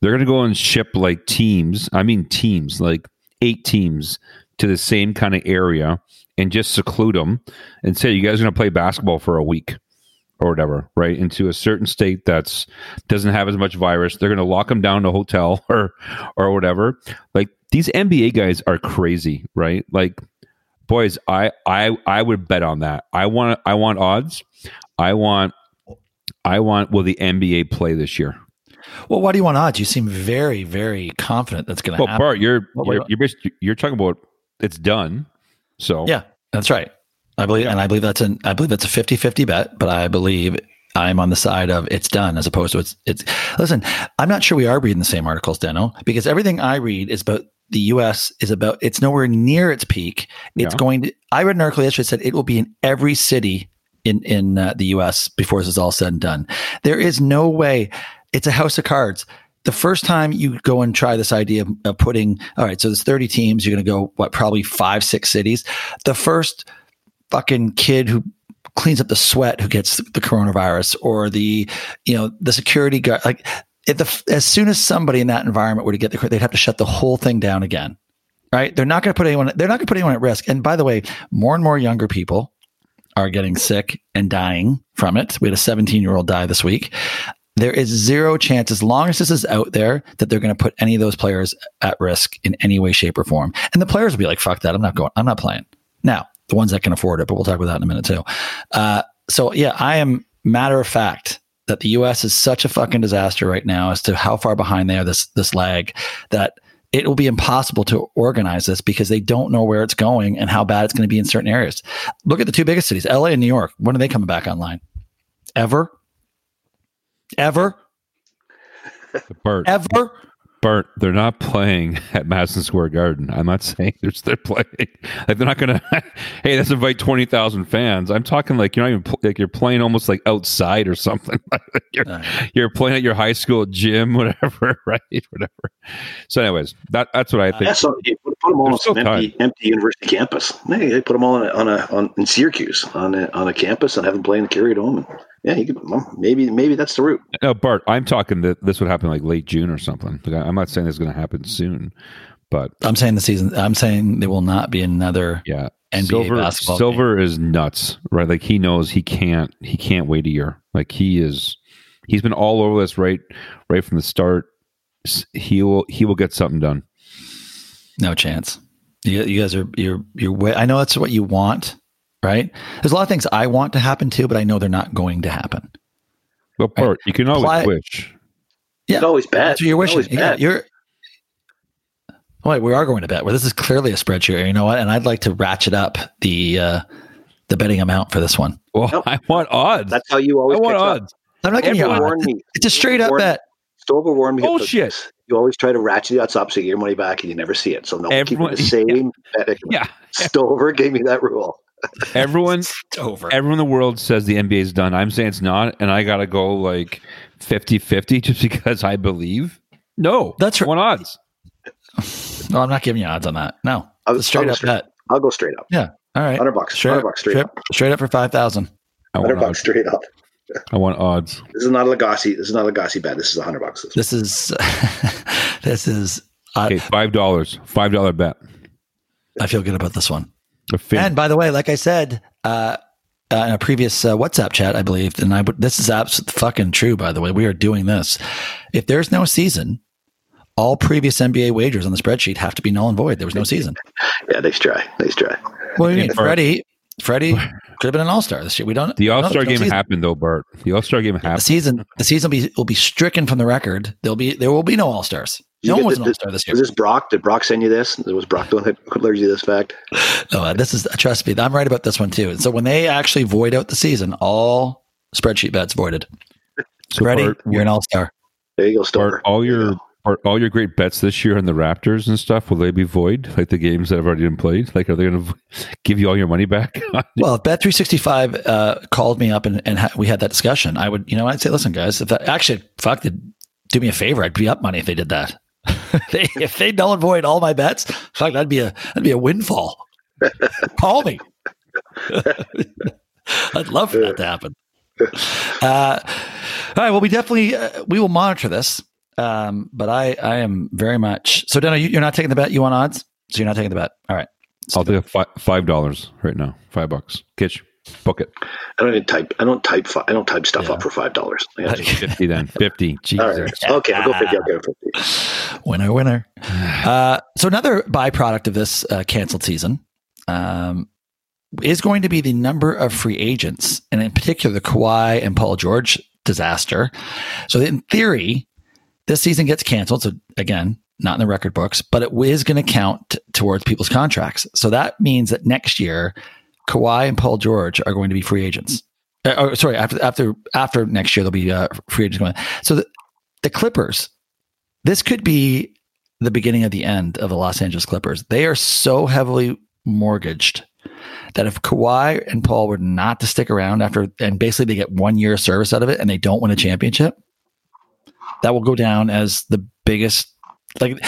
[SPEAKER 4] They're going to go and ship like teams. I mean teams, like eight teams to the same kind of area, and just seclude them and say you guys are going to play basketball for a week or whatever, right? Into a certain state that's doesn't have as much virus. They're going to lock them down in a hotel <laughs> or or whatever. Like these NBA guys are crazy, right? Like boys, I I I would bet on that. I want I want odds. I want I want will the NBA play this year?
[SPEAKER 1] Well, why do you want odds? You seem very, very confident that's going to
[SPEAKER 4] Well,
[SPEAKER 1] happen.
[SPEAKER 4] Bart, you're you're you're, you're talking about it's done. So
[SPEAKER 1] Yeah, that's right. I believe, and I believe that's an, I believe that's a 50-50 bet, but I believe I'm on the side of it's done as opposed to it's, it's, listen, I'm not sure we are reading the same articles, Deno, because everything I read is about the U.S. is about, it's nowhere near its peak. It's
[SPEAKER 4] Yeah.
[SPEAKER 1] going to, I read an article yesterday that said it will be in every city in, in uh, the U.S. before this is all said and done. There is no way. It's a house of cards. The first time you go and try this idea of, of putting, all right, so there's 30 teams, you're going to go, what, probably five, six cities. The first fucking kid who cleans up the sweat who gets the coronavirus or the, you know, the security guard, like, the, as soon as somebody in that environment were to get the, they'd have to shut the whole thing down again. Right. They're not going to put anyone, they're not going to put anyone at risk. And by the way, more and more younger people are getting sick and dying from it. We had a 17 year old die this week. There is zero chance, as long as this is out there, that they're going to put any of those players at risk in any way, shape, or form. And the players will be like, fuck that. I'm not going, I'm not playing. Now, the ones that can afford it, but we'll talk about that in a minute too. Uh, so, yeah, I am matter of fact that the US is such a fucking disaster right now as to how far behind they are this, this lag that it will be impossible to organize this because they don't know where it's going and how bad it's going to be in certain areas. Look at the two biggest cities, LA and New York. When are they coming back online? Ever? Ever?
[SPEAKER 4] Bart,
[SPEAKER 1] Ever?
[SPEAKER 4] Bart, they're not playing <laughs> at Madison Square Garden. I'm not <laughs> saying they're, they're playing like they're not gonna. <laughs> hey, let's invite twenty thousand fans. I'm talking like you're not even pl- like you're playing almost like outside or something. you're,
[SPEAKER 1] Uh,
[SPEAKER 4] you're playing at your high school gym, whatever, right? Whatever. So, anyways, that that's what I think.
[SPEAKER 3] Yeah, so you put, put them all
[SPEAKER 4] They're
[SPEAKER 3] on
[SPEAKER 4] so
[SPEAKER 3] some empty, empty university campus. Hey, they put them all on a, on a on in Syracuse on a, on a campus and have them play in the Carrier Dome. And yeah, you could well, maybe maybe that's the route.
[SPEAKER 4] No, Bart, I'm talking that this would happen like late June or something. Like, I- I'm not saying this is going to happen soon, but
[SPEAKER 1] I'm saying the season. I'm saying there will not be another
[SPEAKER 4] yeah,
[SPEAKER 1] NBA
[SPEAKER 4] Silver,
[SPEAKER 1] basketball. game.
[SPEAKER 4] Silver is nuts, right? Like he knows he can't he can't wait a year. Like he is he's been all over this right right from the start. He will he will get something done.
[SPEAKER 1] No chance. You, you guys are you're you're. Way, I know that's what you want, right? There's a lot of things I want to happen too, but I know they're not going to happen.
[SPEAKER 4] But Bart, you can always
[SPEAKER 1] Ply-
[SPEAKER 4] wish.
[SPEAKER 1] Yeah,
[SPEAKER 3] It's always bad.
[SPEAKER 1] That's what you're wishing. Yeah,
[SPEAKER 3] bad.
[SPEAKER 1] you're. Wait, we are going to bet. Well, this is clearly a spreadsheet. You know what? And I'd like to ratchet up the uh, the betting amount for this one.
[SPEAKER 4] Well,
[SPEAKER 3] Nope.
[SPEAKER 4] I want odds.
[SPEAKER 3] That's how you always.
[SPEAKER 4] I want
[SPEAKER 3] pick up.
[SPEAKER 4] odds.
[SPEAKER 1] I'm not giving you.
[SPEAKER 3] Everyone
[SPEAKER 1] odds.
[SPEAKER 3] warned me.
[SPEAKER 1] It's a straight up
[SPEAKER 3] Warned-
[SPEAKER 1] bet.
[SPEAKER 3] Stover warned me. about
[SPEAKER 4] Bullshit.
[SPEAKER 3] This. You always try to ratchet the odds up so you get your money back and you never see it. So no,
[SPEAKER 4] Everyone-
[SPEAKER 3] keep it the <laughs> same. bet.
[SPEAKER 4] Yeah. <laughs>
[SPEAKER 3] Stover gave me that rule. <laughs>
[SPEAKER 4] Everyone
[SPEAKER 1] Stover.
[SPEAKER 4] everyone in the world says the NBA is done. I'm saying it's not, and I gotta go like 50-50 just because I believe. No,
[SPEAKER 1] That's
[SPEAKER 4] I
[SPEAKER 1] right.
[SPEAKER 4] want odds.
[SPEAKER 1] No, I'm not giving you odds on that. No,
[SPEAKER 3] I'll,
[SPEAKER 1] straight
[SPEAKER 3] I'll go
[SPEAKER 1] up
[SPEAKER 3] straight,
[SPEAKER 1] bet.
[SPEAKER 3] I'll go straight up.
[SPEAKER 1] Yeah. All right.
[SPEAKER 3] Hundred bucks.
[SPEAKER 1] Straight
[SPEAKER 3] Hundred
[SPEAKER 1] up,
[SPEAKER 3] bucks straight
[SPEAKER 1] straight,
[SPEAKER 3] up.
[SPEAKER 1] straight up for five thousand.
[SPEAKER 4] I
[SPEAKER 3] Hundred
[SPEAKER 4] want
[SPEAKER 3] bucks straight up.
[SPEAKER 4] I want odds.
[SPEAKER 3] This is not a Legacy. This is not a Legacy bet. This is a hundred bucks.
[SPEAKER 1] This is this is. <laughs> I,
[SPEAKER 4] Okay, five dollars. Five dollar bet.
[SPEAKER 1] I feel good about this one. And by the way, like I said uh, uh, in a previous uh, WhatsApp chat, I believe, and I would- this is absolutely fucking true. By the way, we are doing this. If there's no season, all previous NBA wagers on the spreadsheet have to be null and void. There was no season. <laughs>
[SPEAKER 3] Yeah, nice try. Nice try.
[SPEAKER 1] Well, you mean, Freddie, Freddie could have been an All Star this year. We don't.
[SPEAKER 4] the All Star
[SPEAKER 1] no
[SPEAKER 4] game
[SPEAKER 1] season.
[SPEAKER 4] happened though, Bart. The All Star game happened.
[SPEAKER 1] The
[SPEAKER 4] happened.
[SPEAKER 1] season, the season will be will be stricken from the record. There'll be there will be no All Stars. No one was
[SPEAKER 3] the-
[SPEAKER 1] an All Star this year.
[SPEAKER 3] Was this Brock? Did Brock send you this? Was Brock the one that alerted you this fact? <sighs>
[SPEAKER 1] No, uh, this is trust me. I'm right about this one too. So when they actually void out the season, all spreadsheet bets voided.
[SPEAKER 4] So
[SPEAKER 1] Freddie,
[SPEAKER 4] Bart,
[SPEAKER 1] you're an All Star.
[SPEAKER 3] There you go, Stover.
[SPEAKER 4] Bart, all your are all your great bets this year on the Raptors and stuff? Will they be void, like the games that have already been played? Like, are they going <laughs> to give you all your money back? <laughs>
[SPEAKER 1] well, if Bet three sixty five uh, called me up and, and ha- we had that discussion, I would, you know, I'd say, listen, guys, if that, actually, fuck, do me a favor, I'd be up money if they did that. <laughs> if they null and void all my bets, fuck, that'd be a that'd be a windfall. Call me. I'd love for that to happen. Uh, all right. Well, we definitely uh, we will monitor this. Um, but I I am very much so. Dana, you, are not taking the bet. You want odds, so you're not taking the bet. All right.
[SPEAKER 4] I'll do five five dollars right now. Five bucks. Kitch, book it.
[SPEAKER 3] I don't even type. I don't type. I don't type stuff yeah. up for five dollars. <laughs>
[SPEAKER 4] Fifty then. Fifty. <laughs> Jesus.
[SPEAKER 3] All right. Okay, I'll go fifty. I'll go fifty. <sighs>
[SPEAKER 1] Winner, winner. <sighs> Uh, so another byproduct of this uh, canceled season um, is going to be the number of free agents, and in particular the Kawhi and Paul George disaster. So in theory, this season gets canceled. So again, not in the record books, but it is going to count t- towards people's contracts. So that means that next year, Kawhi and Paul George are going to be free agents. Uh, or, sorry, after after after next year, they'll be uh, free agents going. So the, the Clippers, this could be the beginning of the end of the Los Angeles Clippers. They are so heavily mortgaged that if Kawhi and Paul were not to stick around after, and basically they get one year of service out of it and they don't win a championship, that will go down as the biggest. Like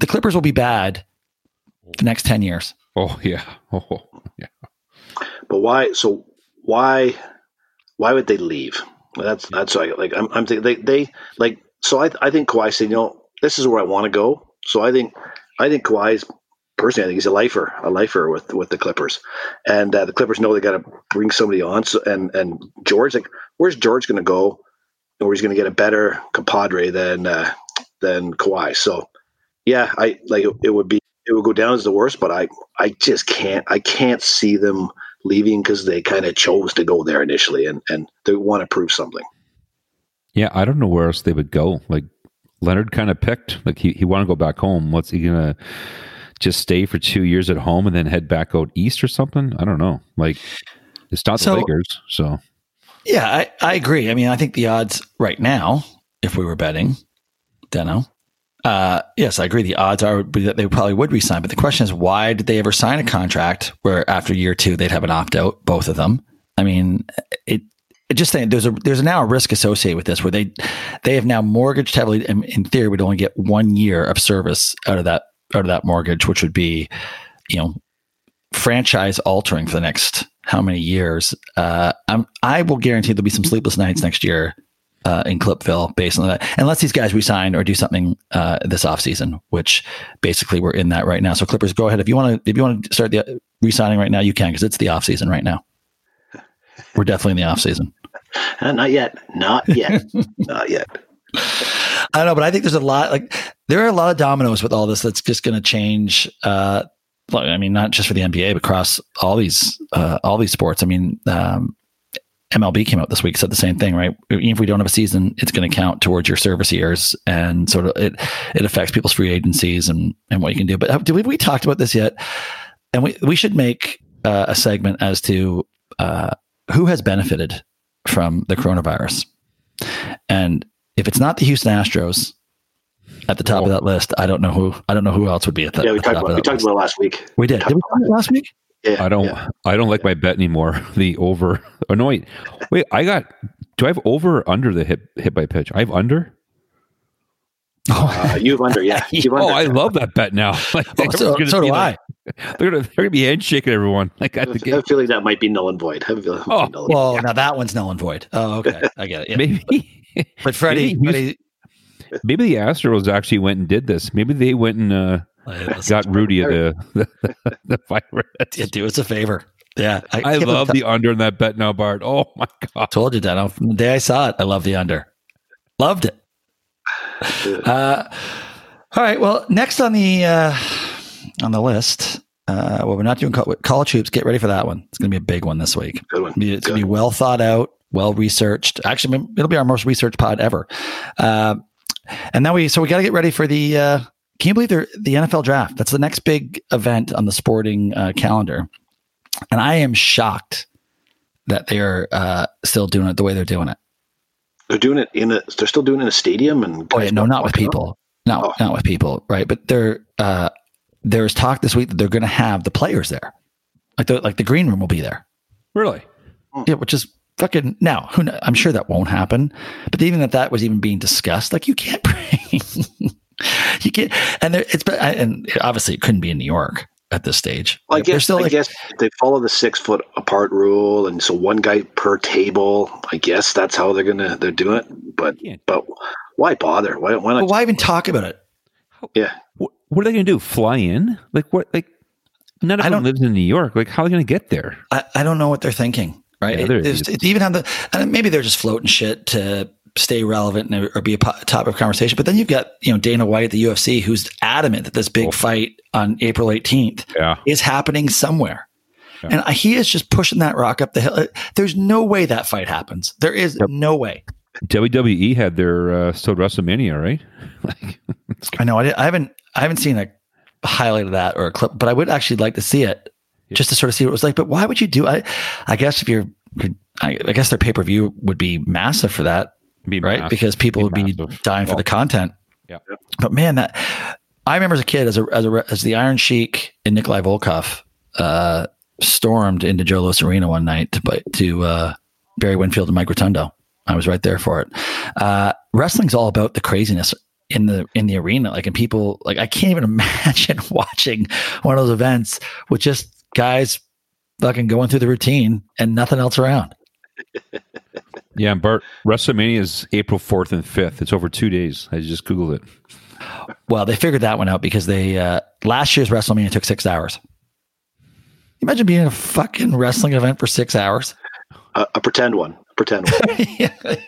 [SPEAKER 1] the Clippers will be bad the next 10 years.
[SPEAKER 4] Oh, yeah. <laughs> Oh, yeah.
[SPEAKER 3] But why? So why? Why would they leave? That's that's like, like I'm, I'm thinking they they like so I I think Kawhi said you know this is where I want to go so I think I think Kawhi's personally, I think he's a lifer, a lifer with with the Clippers, and uh, the Clippers know they got to bring somebody on. So, and and George, like, where's George going to go? Or he's going to get a better compadre than uh, than Kawhi. So, yeah, I like it, it would be it would go down as the worst, but I I just can't I can't see them leaving because they kind of chose to go there initially, and and they want to prove something.
[SPEAKER 4] Yeah, I don't know where else they would go. Like Leonard kind of picked, like he, he wanted to go back home. What's he gonna just stay for two years at home and then head back out east or something? I don't know. Like it's not so, the Lakers, so
[SPEAKER 1] yeah, I, I agree. I mean, I think the odds right now, if we were betting, Deno, uh, yes, I agree. The odds are that they probably would resign, but the question is, why did they ever sign a contract where after year two they'd have an opt out, both of them? I mean, it. it just saying there's a there's now a risk associated with this where they they have now mortgaged heavily. In, in theory, would only get one year of service out of that out of that mortgage, which would be, you know, franchise altering for the next how many years. Uh, I'm, I will guarantee there'll be some sleepless nights next year uh, in Clipville based on that, unless these guys resign or do something uh, this offseason, which basically we're in that right now. So Clippers, go ahead if you want to if you want to start the resigning right now, you can because it's the offseason right now. We're definitely in the offseason.
[SPEAKER 3] Uh, not yet. Not yet. <laughs> not yet.
[SPEAKER 1] I don't know, but I think there's a lot like there are a lot of dominoes with all this that's just going to change. Uh, I mean, not just for the NBA, but across all these uh, all these sports. I mean, um, MLB came out this week said the same thing, right? Even if we don't have a season, it's going to count towards your service years, and sort of it it affects people's free agencies and and what you can do. But have, we, we talked about this yet? And we we should make uh, a segment as to uh, who has benefited from the coronavirus, and if it's not the Houston Astros at the top oh. of that list, I don't know who. I don't know who else would be at that.
[SPEAKER 3] Yeah, we talked about we talked about last week.
[SPEAKER 1] We did. Did we talk about last week?
[SPEAKER 4] Yeah, I don't. Yeah. I don't like my bet anymore. <laughs> The over. Oh no, wait, wait. I got. Do I have over or under the hit hit by pitch? I have under.
[SPEAKER 3] Oh, uh, you have under, yeah. <laughs> You've
[SPEAKER 4] oh, I love that bet now. <laughs> Like,
[SPEAKER 1] oh, so, so do
[SPEAKER 4] like, I. They're gonna they're gonna be handshaking everyone. Like at
[SPEAKER 3] the game. I have a feeling that might be null and void. I have a feeling
[SPEAKER 1] oh, well, now that one's null and void. Oh, okay, I get it. Yeah.
[SPEAKER 4] Maybe
[SPEAKER 1] but Freddie,
[SPEAKER 4] maybe, Freddie, maybe the Astros actually went and did this. Maybe they went and uh, got Rudy the, the, <laughs> the virus.
[SPEAKER 1] Yeah, do us a favor. Yeah,
[SPEAKER 4] I, I love the under in that bet now, Bart. Oh my god!
[SPEAKER 1] Told you, Dano. From the day I saw it, I love the under. Loved it. <laughs> Uh, all right. Well, next on the uh, on the list, uh, well, we're not doing college hoops. Get ready for that one. It's going to be a big one this week.
[SPEAKER 3] Good one.
[SPEAKER 1] It's going to be well thought out well researched. Actually, it'll be our most researched pod ever. Uh, and now we so we got to get ready for the. Uh, can you believe they're the NFL draft? That's the next big event on the sporting uh, calendar, and I am shocked that they are uh, still doing it the way they're doing it.
[SPEAKER 3] They're doing it in a. They're still doing it in a stadium, and
[SPEAKER 1] oh yeah, no, not with people. not
[SPEAKER 3] Oh.
[SPEAKER 1] not with people, right? But there uh, there's talk this week that they're going to have the players there, like the like the green room will be there.
[SPEAKER 4] Really?
[SPEAKER 1] Yeah, which is fucking now. Who kn- I'm sure that won't happen, but even that that was even being discussed, like you can't <laughs> bring, you can't, and there, it's been, and obviously it couldn't be in New York at this stage.
[SPEAKER 3] Well, I
[SPEAKER 1] They're
[SPEAKER 3] guess
[SPEAKER 1] still
[SPEAKER 3] I
[SPEAKER 1] like,
[SPEAKER 3] guess they follow the six foot apart rule, and so one guy per table. I guess that's how they're gonna they're doing it. But
[SPEAKER 4] Yeah.
[SPEAKER 3] but why bother? Why why
[SPEAKER 1] but
[SPEAKER 3] not?
[SPEAKER 1] why even talk about it?
[SPEAKER 3] Yeah,
[SPEAKER 4] What, what are they going to do? Fly in? Like what? Like none of
[SPEAKER 1] I
[SPEAKER 4] them
[SPEAKER 1] don't-
[SPEAKER 4] lives in New York. Like how are they going to get there?
[SPEAKER 1] I, I don't know what they're thinking. Right?
[SPEAKER 4] Yeah,
[SPEAKER 1] It-
[SPEAKER 4] they're
[SPEAKER 1] it's- even have the and maybe they're just floating shit to stay relevant and, or be a topic of conversation. But then you've got you know Dana White at the UFC who's adamant that this big
[SPEAKER 4] Oh.
[SPEAKER 1] fight on April 18th
[SPEAKER 4] Yeah.
[SPEAKER 1] is happening somewhere.
[SPEAKER 4] Yeah.
[SPEAKER 1] And he is just pushing that rock up the hill. There's no way that fight happens. There is
[SPEAKER 4] Yep.
[SPEAKER 1] no way.
[SPEAKER 4] WWE had their uh, still WrestleMania, right? <laughs> like,
[SPEAKER 1] I know. I, I haven't. I haven't seen a highlight of that or a clip, but I would actually like to see it
[SPEAKER 4] Yeah.
[SPEAKER 1] just to sort of see what it was like. But why would you do? I, I guess if you're, I, I guess their pay per view would be massive for that,
[SPEAKER 4] be
[SPEAKER 1] right?
[SPEAKER 4] massive.
[SPEAKER 1] Because people would be
[SPEAKER 4] massive.
[SPEAKER 1] dying for the content.
[SPEAKER 4] Yeah.
[SPEAKER 1] But man, that I remember as a kid, as a as a as the Iron Sheik and Nikolai Volkov uh, stormed into Joe Louis Arena one night to but to uh, Barry Winfield and Mike Rotundo. I was right there for it. Uh, wrestling's all about the craziness in the in the arena. Like, and people like I can't even <laughs> imagine <laughs> watching one of those events with just guys fucking going through the routine and nothing else around. <laughs>
[SPEAKER 4] Yeah, Bart. WrestleMania is April fourth and fifth. It's over two days. I just googled it.
[SPEAKER 1] Well, they figured that one out because they uh, last year's WrestleMania took six hours. Imagine being in a fucking wrestling event for six hours.
[SPEAKER 3] a, a pretend one, a pretend one. <laughs>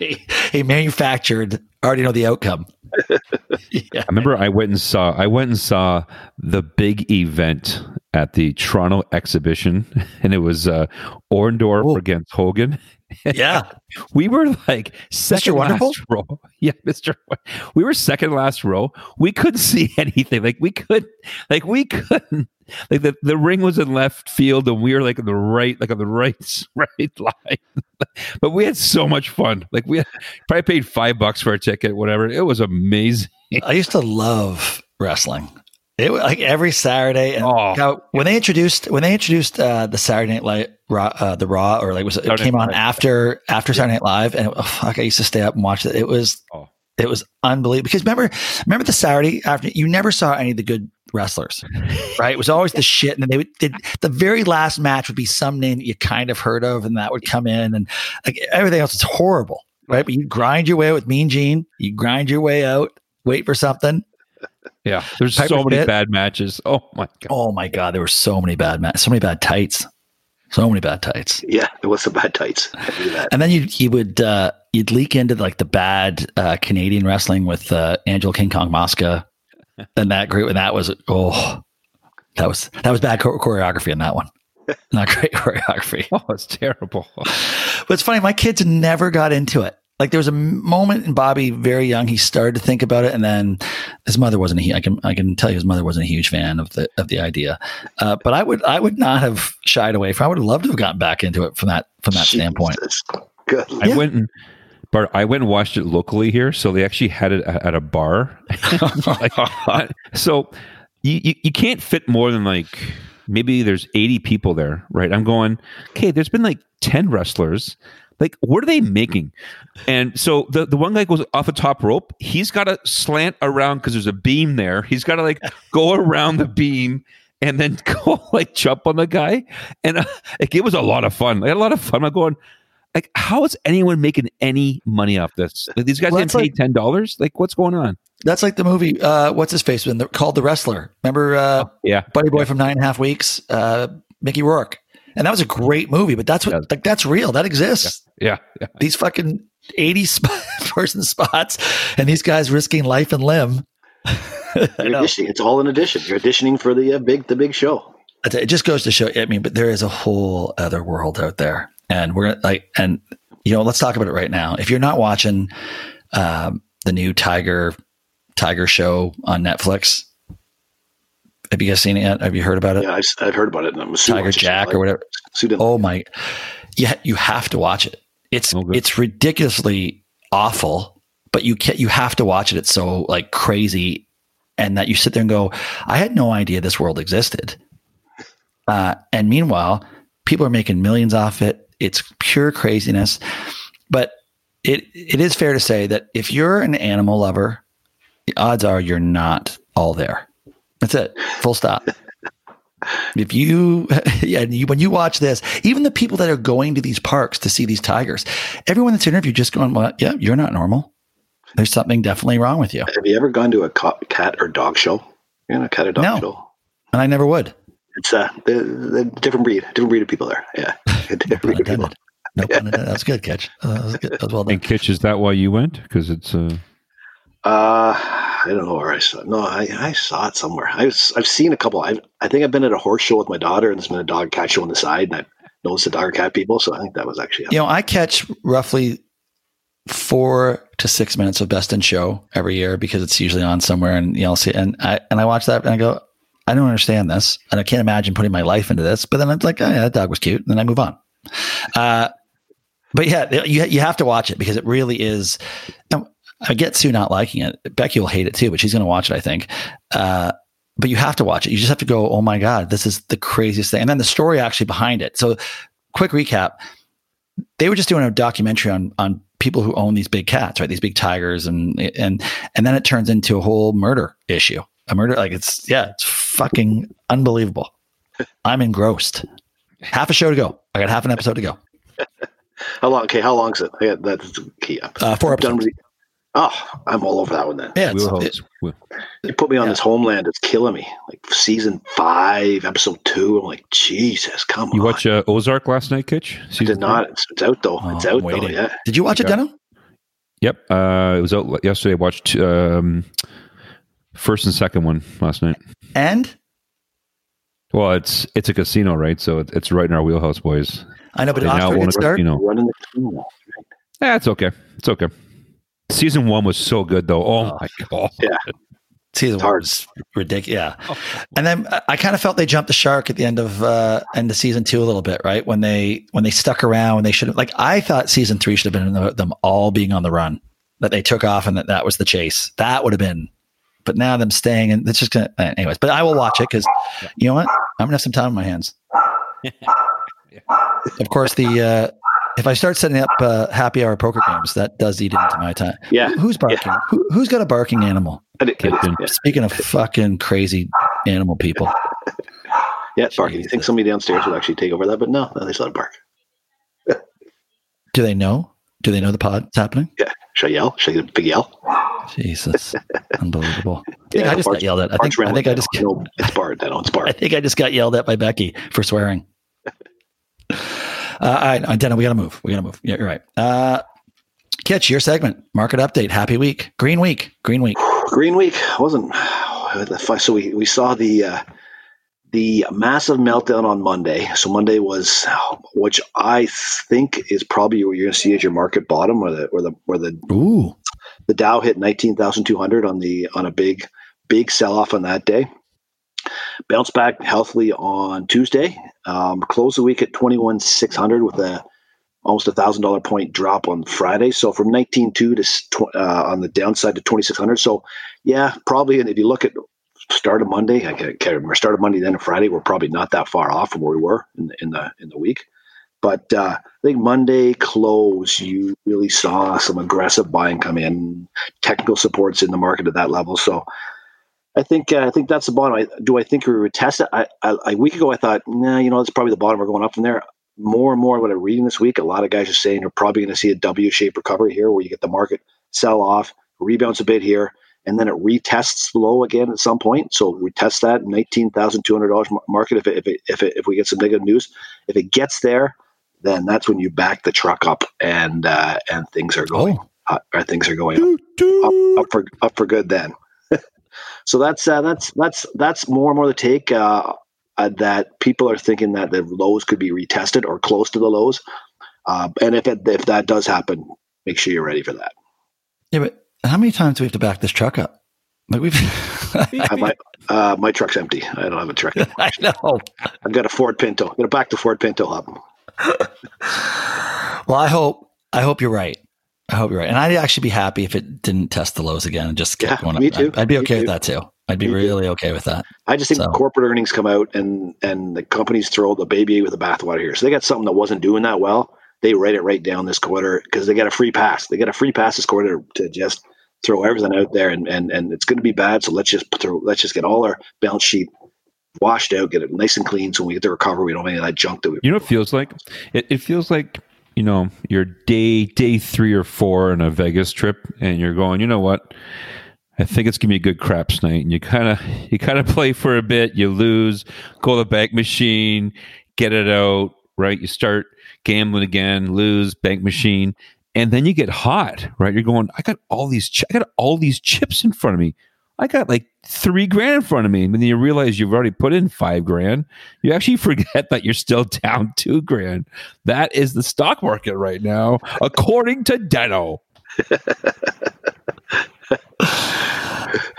[SPEAKER 1] he manufactured, already know the outcome. <laughs> yeah.
[SPEAKER 4] I remember I went and saw I went and saw the big event at the Toronto exhibition, <laughs> and it was uh, Orndorff
[SPEAKER 1] Ooh.
[SPEAKER 4] against Hogan. <laughs>
[SPEAKER 1] Yeah.
[SPEAKER 4] We were like second
[SPEAKER 1] Wonderful?
[SPEAKER 4] last row. <laughs> Yeah, Mister. We were second last row. We couldn't see anything. Like we could, like we couldn't. Like the, the ring was in left field, and we were like on the right, like on the right right line. but we had so much fun. Like we had, probably paid five bucks for a ticket, whatever. It was amazing.
[SPEAKER 1] I used to love wrestling. It was like every Saturday. And
[SPEAKER 4] Oh.
[SPEAKER 1] God, when they introduced when they introduced uh, the Saturday Night Live, Raw, uh, the Raw, or like was it
[SPEAKER 4] Saturday
[SPEAKER 1] came on
[SPEAKER 4] Live.
[SPEAKER 1] after after Saturday Night Live, and oh, fuck, I used to stay up and watch it. It was
[SPEAKER 4] Oh.
[SPEAKER 1] it was unbelievable because remember remember the Saturday after you never saw any of the good wrestlers, <laughs> right? It was always the shit, and then they would they, the very last match would be some name that you kind of heard of, and that would come in, and like everything else is horrible, right? But you grind your way out with Mean Gene, you grind your way out, wait for something.
[SPEAKER 4] Yeah, there's
[SPEAKER 1] Piper
[SPEAKER 4] so many
[SPEAKER 1] Pit.
[SPEAKER 4] bad matches. Oh my god.
[SPEAKER 1] Oh my god, there were so many bad ma- so many bad tights, so many bad tights.
[SPEAKER 3] yeah, it was some bad tights. I do that.
[SPEAKER 1] And then you you would uh, you'd leak into like the bad uh, Canadian wrestling with uh, Angelo King Kong Mosca, <laughs> and that group, and that was oh, that was that was bad choreography in that one. Not great <laughs> choreography.
[SPEAKER 4] Oh, it's terrible.
[SPEAKER 1] But it's funny, my kids never got into it. Like there was a moment in Bobby, very young, he started to think about it, and then his mother wasn't. A, hu- I can I can tell you, his mother wasn't a huge fan of the of the idea. Uh, but I would I would not have shied away from. I would have loved to have gotten back into it from that from that standpoint.
[SPEAKER 3] Good.
[SPEAKER 4] I
[SPEAKER 1] Yeah.
[SPEAKER 4] went and Bart, I went and watched it locally here, so they actually had it at, at a bar. <laughs> Like, I- <laughs> so you, you you can't fit more than like maybe there's 80 people there, right? I'm going, okay, there's been like 10 wrestlers. Like, what are they making? And so the, the one guy goes off a top rope. He's got to slant around because there's a beam there. He's got to like <laughs> go around the beam and then <laughs> go like jump on the guy. And uh, like, it was a lot of fun. I had a lot of fun. I'm going, like, how is anyone making any money off this? Like, these guys
[SPEAKER 1] Well,
[SPEAKER 4] getting
[SPEAKER 1] that's
[SPEAKER 4] paid ten dollars? Like, what's going on?
[SPEAKER 1] That's like the movie. Uh, what's his face? When called The Wrestler. Remember, uh,
[SPEAKER 4] Yeah,
[SPEAKER 1] Buddy Boy from Nine and a Half Weeks, uh, Mickey Rourke, and that was a great movie. But that's what
[SPEAKER 4] Yeah.
[SPEAKER 1] like that's real. That exists.
[SPEAKER 4] yeah, yeah.
[SPEAKER 1] These fucking eighty sp- <laughs> person spots, and these guys risking life and limb. <laughs>
[SPEAKER 3] You're auditioning. It's all an audition. You're auditioning for the uh, big the big show.
[SPEAKER 1] You, It just goes to show. I mean, but there is a whole other world out there, and we're like, and you know, let's talk about it right now. If you're not watching um, the new Tiger Tiger show on Netflix, have you guys seen it yet? Have you heard about it?
[SPEAKER 3] Yeah, I've, I've heard about it. And I'm
[SPEAKER 1] Tiger
[SPEAKER 3] it's just
[SPEAKER 1] Jack
[SPEAKER 3] like-
[SPEAKER 1] or whatever.
[SPEAKER 3] Sue
[SPEAKER 1] Oh my! Yeah, you have to watch it. It's
[SPEAKER 4] Oh,
[SPEAKER 1] it's ridiculously awful, but you can you have to watch it. It's so like crazy and that you sit there and go, I had no idea this world existed. Uh, and meanwhile, people are making millions off it. It's pure craziness. But it it is fair to say that if you're an animal lover, the odds are you're not all there. That's it. Full stop. <laughs> if you, <laughs> yeah, you, when you watch this, even the people that are going to these parks to see these tigers, everyone that's interviewed just going, well, yeah, you're not normal. There's something definitely wrong with you.
[SPEAKER 3] Have you ever gone to a cat or dog show? You know, a cat or dog
[SPEAKER 1] no.
[SPEAKER 3] show?
[SPEAKER 1] And I never would.
[SPEAKER 3] It's a, uh, different breed, different breed of people there. Yeah. <laughs> different breed of people.
[SPEAKER 1] No pun intended. That's good, Kitch. Uh, that, was good. that was well done.
[SPEAKER 4] And Kitch, is that why you went? Because it's uh...
[SPEAKER 3] uh I don't know where I saw. It. No, I, I saw it somewhere. I was, I've seen a couple. I I think I've been at a horse show with my daughter, and there's been a dog cat show on the side, and I noticed the dog cat people. So I think that was actually.
[SPEAKER 1] You know, I catch roughly four to six minutes of Best in Show every year because it's usually on somewhere, and you know, see, and I and I watch that and I go, I don't understand this, and I can't imagine putting my life into this. But then it's like, oh, yeah, that dog was cute, and then I move on. Uh, but yeah, you you have to watch it because it really is. I get Sue not liking it. Becky will hate it too, but she's going to watch it, I think. Uh, but you have to watch it. You just have to go, oh my god, this is the craziest thing, and then the story actually behind it. So, quick recap: they were just doing a documentary on on people who own these big cats, right? These big tigers, and and and then it turns into a whole murder issue. A murder, like it's yeah, it's fucking unbelievable. I'm engrossed. Half a show to go. I got half an episode to go. <laughs>
[SPEAKER 3] How long? Okay, how long is it? I got that's key.
[SPEAKER 1] Uh, four episodes.
[SPEAKER 3] Oh, I'm all over that one then.
[SPEAKER 1] Yeah, it,
[SPEAKER 3] you put me on yeah. this homeland. It's killing me. Like season five, episode two. I'm like, Jesus, come
[SPEAKER 4] you
[SPEAKER 3] on.
[SPEAKER 4] You watch uh, Ozark last night, Kitch?
[SPEAKER 3] I did not. It's, it's, out though. Oh, it's out though. Yeah.
[SPEAKER 1] Did you watch it, Deno?
[SPEAKER 4] Yep. Uh, it was out yesterday. I watched um, first and second one last night.
[SPEAKER 1] And
[SPEAKER 4] well, it's it's a casino, right? So it's right in our wheelhouse, boys.
[SPEAKER 1] I know, but it now
[SPEAKER 4] a
[SPEAKER 1] start.
[SPEAKER 4] Casino. Running the casino. Yeah, it's okay. It's okay. Season one was so good, though. Oh, oh my god!
[SPEAKER 3] Yeah,
[SPEAKER 1] season one was ridiculous. Yeah, oh. and then I kind of felt they jumped the shark at the end of uh end of season two a little bit, right? When they when they stuck around, when they should have like I thought season three should have been the, them all being on the run, that they took off and that that was the chase. That would have been. But now them staying and it's just gonna. Anyways, but I will watch it because you know what? I'm gonna have some time on my hands. <laughs> of course, the uh, if I start setting up uh, happy hour poker games, that does eat into my time.
[SPEAKER 3] Yeah.
[SPEAKER 1] Who's barking?
[SPEAKER 3] Yeah.
[SPEAKER 1] Who, has got a barking animal?
[SPEAKER 3] yeah.
[SPEAKER 1] Speaking of fucking crazy animal people. <laughs>
[SPEAKER 3] yeah, barking. You think somebody downstairs would actually take over that, but no, no they still bark. <laughs>
[SPEAKER 1] Do they know? Do they know the pod's happening?
[SPEAKER 3] Yeah. Should I yell? Should I get a big yell?
[SPEAKER 1] Jesus, <laughs> unbelievable! I think yeah, I just got yelled at. I think, I think I just
[SPEAKER 3] no, it's Bart. That it's Bart.
[SPEAKER 1] I think I just got yelled at by Becky for swearing. Uh, all right, Dana, we got to move. We got to move. Yeah, you're right. Uh, Kitch, your segment, market update. Happy week, green week, green week.
[SPEAKER 3] Green week wasn't. <sighs> So we, we saw the uh, the massive meltdown on Monday. So Monday was, which I think is probably what you're going to see as your market bottom, or the or the or the
[SPEAKER 1] Ooh.
[SPEAKER 3] the Dow hit nineteen thousand two hundred on the on a big big sell off on that day. Bounced back healthily on Tuesday. Um, closed the week at twenty one six hundred with a almost a thousand dollar point drop on Friday. So from nineteen two to uh, on the downside to twenty six hundred. So yeah, probably. And if you look at start of Monday, I can't, remember start of Monday then to Friday, we're probably not that far off from where we were in the in the in the week. But uh, I think Monday close, you really saw some aggressive buying come in, technical supports in the market at that level. So I think uh, I think that's the bottom. I, do I think we would test it? I, I, a week ago I thought, nah, you know, that's probably the bottom. We're going up from there. More and more, what I'm reading this week, a lot of guys are saying you're probably going to see a W-shaped recovery here, where you get the market sell off, rebounds a bit here, and then it retests low again at some point. So we test that nineteen thousand two hundred dollars market if it, if it, if it, if we get some negative news. If it gets there, then that's when you back the truck up and uh, and things are going. Oh. Uh, or things are going up, up, up for up for good then. So that's uh, that's that's that's more and more the take uh, uh, that people are thinking that the lows could be retested or close to the lows. Uh, and if it, if that does happen, make sure you're ready for that.
[SPEAKER 1] Yeah, but how many times do we have to back this truck up? Like we've <laughs>
[SPEAKER 3] my uh, my truck's empty. I don't have a truck. <laughs>
[SPEAKER 1] I know.
[SPEAKER 3] I've got a Ford Pinto. I'm gonna back the Ford Pinto up. <laughs>
[SPEAKER 1] well, I hope I hope you're right. I hope you're right. And I'd actually be happy if it didn't test the lows again and just kept
[SPEAKER 3] yeah,
[SPEAKER 1] going
[SPEAKER 3] me. Too.
[SPEAKER 1] I'd, I'd be
[SPEAKER 3] me
[SPEAKER 1] okay
[SPEAKER 3] too.
[SPEAKER 1] with that too. I'd be really okay with that.
[SPEAKER 3] I just think
[SPEAKER 1] So-
[SPEAKER 3] corporate earnings come out and and the companies throw the baby with the bathwater here. So they got something that wasn't doing that well. They write it right down this quarter because they got a free pass. They got a free pass this quarter to just throw everything out there, and and and it's going to be bad. So let's just throw, let's just get all our balance sheet washed out, get it nice and clean, so when we get the recovery, we don't have any of that junk that we.
[SPEAKER 4] You know what it feels like? It, it feels like, you know, you're day day three or four on a Vegas trip and you're going, you know what? I think it's gonna be a good craps night. And you kinda you kinda play for a bit, you lose, go to the bank machine, get it out, right? You start gambling again, lose, bank machine, and then you get hot, right? You're going, I got all these chi- I got all these chips in front of me. I got like three grand in front of me. And then you realize you've already put in five grand. You actually <laughs> forget that you're still down two grand. That is the stock market right now, according to Deno. <laughs>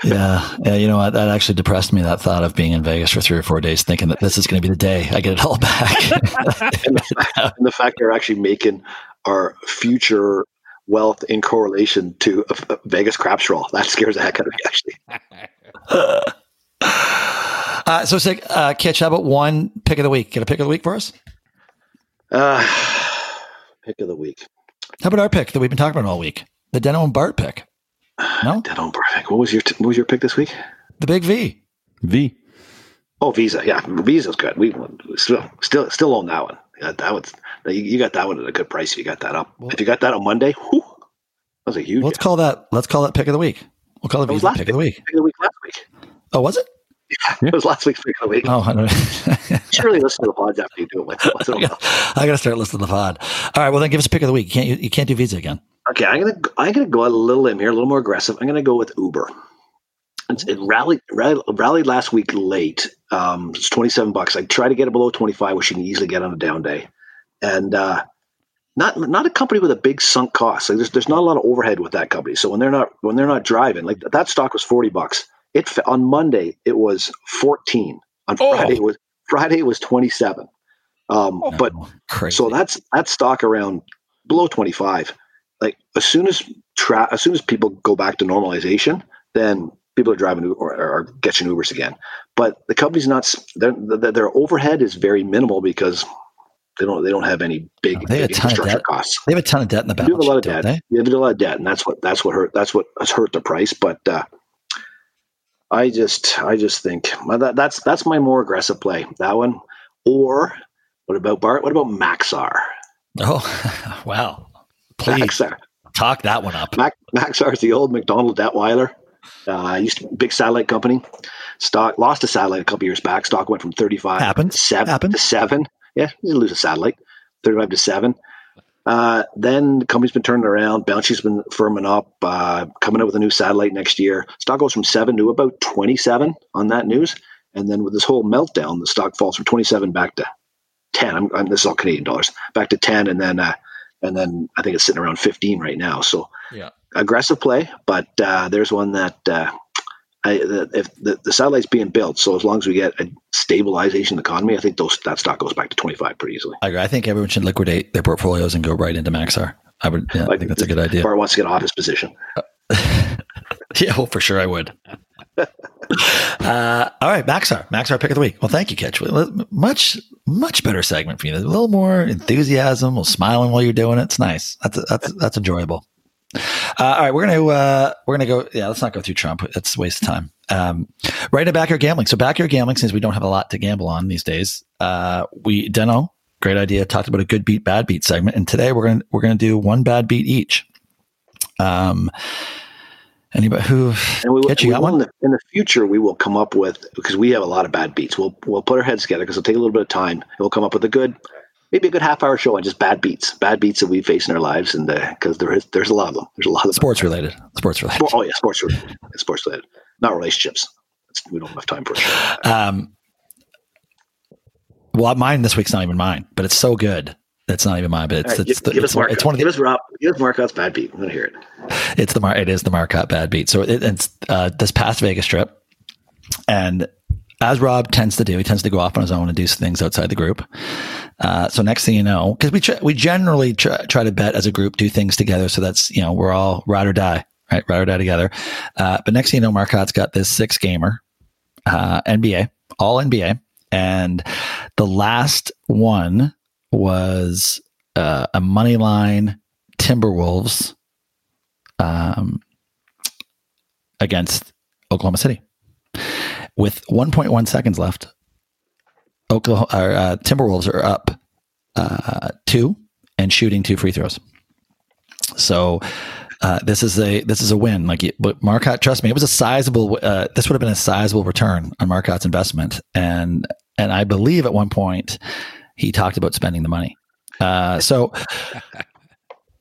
[SPEAKER 1] Yeah, yeah. You know what? That actually depressed me. That thought of being in Vegas for three or four days, thinking that this is going to be the day I get it all back. <laughs>
[SPEAKER 3] and, the fact, and the fact they're actually making our future wealth in correlation to a, a Vegas craps roll. That scares the heck out of me, actually. <laughs>
[SPEAKER 1] uh, so, sick. Uh, Kitch, how about one pick of the week? Get a pick of the week for us.
[SPEAKER 3] Uh, pick of the week.
[SPEAKER 1] How about our pick that we've been talking about all week? The Deno and Bart pick. No,
[SPEAKER 3] Dead on perfect. What was your t- What was your pick this week?
[SPEAKER 1] the Big V.
[SPEAKER 4] V.
[SPEAKER 3] Oh, Visa. Yeah, Visa's good. We still still still own that one. Yeah, that was you, got that one at a good price. If you got that up.
[SPEAKER 1] Well-
[SPEAKER 3] if you got that on Monday, whew, that was a huge.
[SPEAKER 1] Let's call that. Let's call that pick of the week. We'll call it
[SPEAKER 3] That was
[SPEAKER 1] Visa
[SPEAKER 3] last
[SPEAKER 1] pick of the week.
[SPEAKER 3] pick of the week last week.
[SPEAKER 1] Oh, was it?
[SPEAKER 3] Yeah, It was last week's pick of the week.
[SPEAKER 1] Oh, I don't
[SPEAKER 3] Surely listen to the pods after you do it. Once, once in a while.
[SPEAKER 1] I got to start listening to the pod. All right, well then, give us a pick of the week. You can't you, you can't do Visa again?
[SPEAKER 3] Okay, I'm gonna I'm gonna go a little limb here, a little more aggressive. I'm gonna go with Uber. It's, it rallied, rallied rallied last week late. Um, it's 27 bucks. I try to get it below 25, which you can easily get on a down day, and uh, not not a company with a big sunk cost. Like there's there's not a lot of overhead with that company. So when they're not when they're not driving, like that stock was 40 bucks. It on Monday it was 14. On
[SPEAKER 4] Oh.
[SPEAKER 3] Friday it was Friday it was 27. Um, but
[SPEAKER 1] Oh, crazy.
[SPEAKER 3] so that's that's stock around below 25. Like as soon as tra- as soon as people go back to normalization, then people are driving or, getting Ubers again. But the company's not their their overhead is very minimal because they don't they don't have any big,
[SPEAKER 1] They
[SPEAKER 3] big
[SPEAKER 1] a ton of
[SPEAKER 3] infrastructure costs.
[SPEAKER 1] they have a ton of debt in the
[SPEAKER 3] back. They have a lot of debt.
[SPEAKER 1] they?
[SPEAKER 3] They have a lot of debt, and that's what that's what hurt that's what has hurt the price. But uh, I just I just think that, that's that's my more aggressive play. That one, or what about Bart? What about Maxar?
[SPEAKER 1] Oh, <laughs> wow. Please
[SPEAKER 3] Maxar.
[SPEAKER 1] talk that one up.
[SPEAKER 3] Mac, Maxar is the old MacDonald Dettwiler. Uh, used to big satellite company. Stock lost a satellite a couple years back. Stock went from thirty five
[SPEAKER 1] Happens.
[SPEAKER 3] to seven
[SPEAKER 1] Happens.
[SPEAKER 3] to seven. Yeah, you lose a satellite. Thirty five to seven. Uh, then the company's been turning around. Balance sheet's been firming up. Uh, coming out with a new satellite next year. Stock goes from seven to about twenty seven on that news. And then with this whole meltdown, the stock falls from twenty seven back to ten. I'm, I'm, this is all Canadian dollars. Back to ten, and then uh, and then I think it's sitting around fifteen right now. So
[SPEAKER 1] Yeah.
[SPEAKER 3] aggressive play, but uh, there's one that uh, I, the, if the, the satellite's being built, so as long as we get a stabilization in the economy, I think those that stock goes back to 25 pretty easily.
[SPEAKER 1] I agree. I think everyone should liquidate their portfolios and go right into Maxar. I would. Yeah, I think that's a good idea.
[SPEAKER 3] Bart wants to get off his position. <laughs>
[SPEAKER 1] Yeah, well, for sure I would. <laughs> uh, all right, Maxar, Maxar pick of the week. Well, thank you, Kitch. Much, much better segment for you. A little more enthusiasm, a little smiling while you're doing it. It's nice. That's that's that's enjoyable. Uh, all right, we're gonna uh, we're gonna go. Yeah, let's not go through Trump. It's a waste of time. Um, right into backyard gambling. So backyard gambling, since we don't have a lot to gamble on these days, uh, we Deno, great idea. Talked about a good beat, bad beat segment, and today we're gonna we're gonna do one bad beat each. Um, anybody who
[SPEAKER 3] And we,
[SPEAKER 1] Kitch, you got one?
[SPEAKER 3] in, the, in the future, we will come up with because we have a lot of bad beats. We'll we'll put our heads together because it'll take a little bit of time. We'll come up with a good, maybe a good half hour show on just bad beats, bad beats that we face in our lives, and because there is there's a lot of them. There's a lot of them.
[SPEAKER 1] sports related, sports related.
[SPEAKER 3] Oh yeah, sports related. Sports related, not relationships. We don't have time for it.
[SPEAKER 1] Um, well, mine this week's not even mine, but it's so good. It's not even mine, but it's
[SPEAKER 3] right,
[SPEAKER 1] it's,
[SPEAKER 3] give,
[SPEAKER 1] the,
[SPEAKER 3] give
[SPEAKER 1] it's, it's one of the
[SPEAKER 3] give us Rob. Give us Marcotte's bad beat. I'm gonna hear it.
[SPEAKER 1] it's the Mar it is the Marcotte bad beat. So it, it's uh, this past Vegas trip, and as Rob tends to do, he tends to go off on his own and do some things outside the group. Uh, so next thing you know, because we tr- we generally try, try to bet as a group, do things together, so that's you know we're all ride or die right? Ride or die together. Uh, but next thing you know, Marcotte's got this six gamer, uh, NBA, all NBA. And the last one was uh, a money line Timberwolves um, against Oklahoma City. With 1.1 seconds left, Oklahoma uh, Timberwolves are up uh, two and shooting two free throws. So uh, this is a this is a win. Like, but Marcotte, trust me, it was a sizable. Uh, this would have been a sizable return on Marcotte's investment, and and I believe at one point he talked about spending the money. Uh, so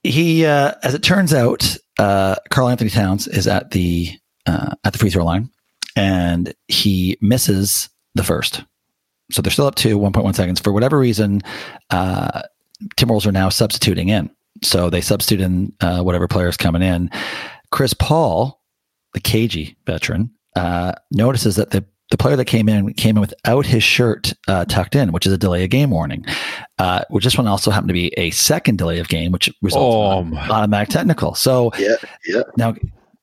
[SPEAKER 1] he, uh, as it turns out, uh, Karl-Anthony Towns is at the uh, at the free throw line, and he misses the first. So they're still up to 1.1 seconds. For whatever reason, uh, Timberwolves are now substituting in. So they substitute in uh, whatever is coming in. Chris Paul, the KG veteran, uh, notices that the the player that came in came in without his shirt uh, tucked in, which is a delay of game warning. Uh, which this one also happened to be a second delay of game, which results
[SPEAKER 4] Oh,
[SPEAKER 1] in an automatic technical. So
[SPEAKER 3] Yeah, yeah.
[SPEAKER 1] now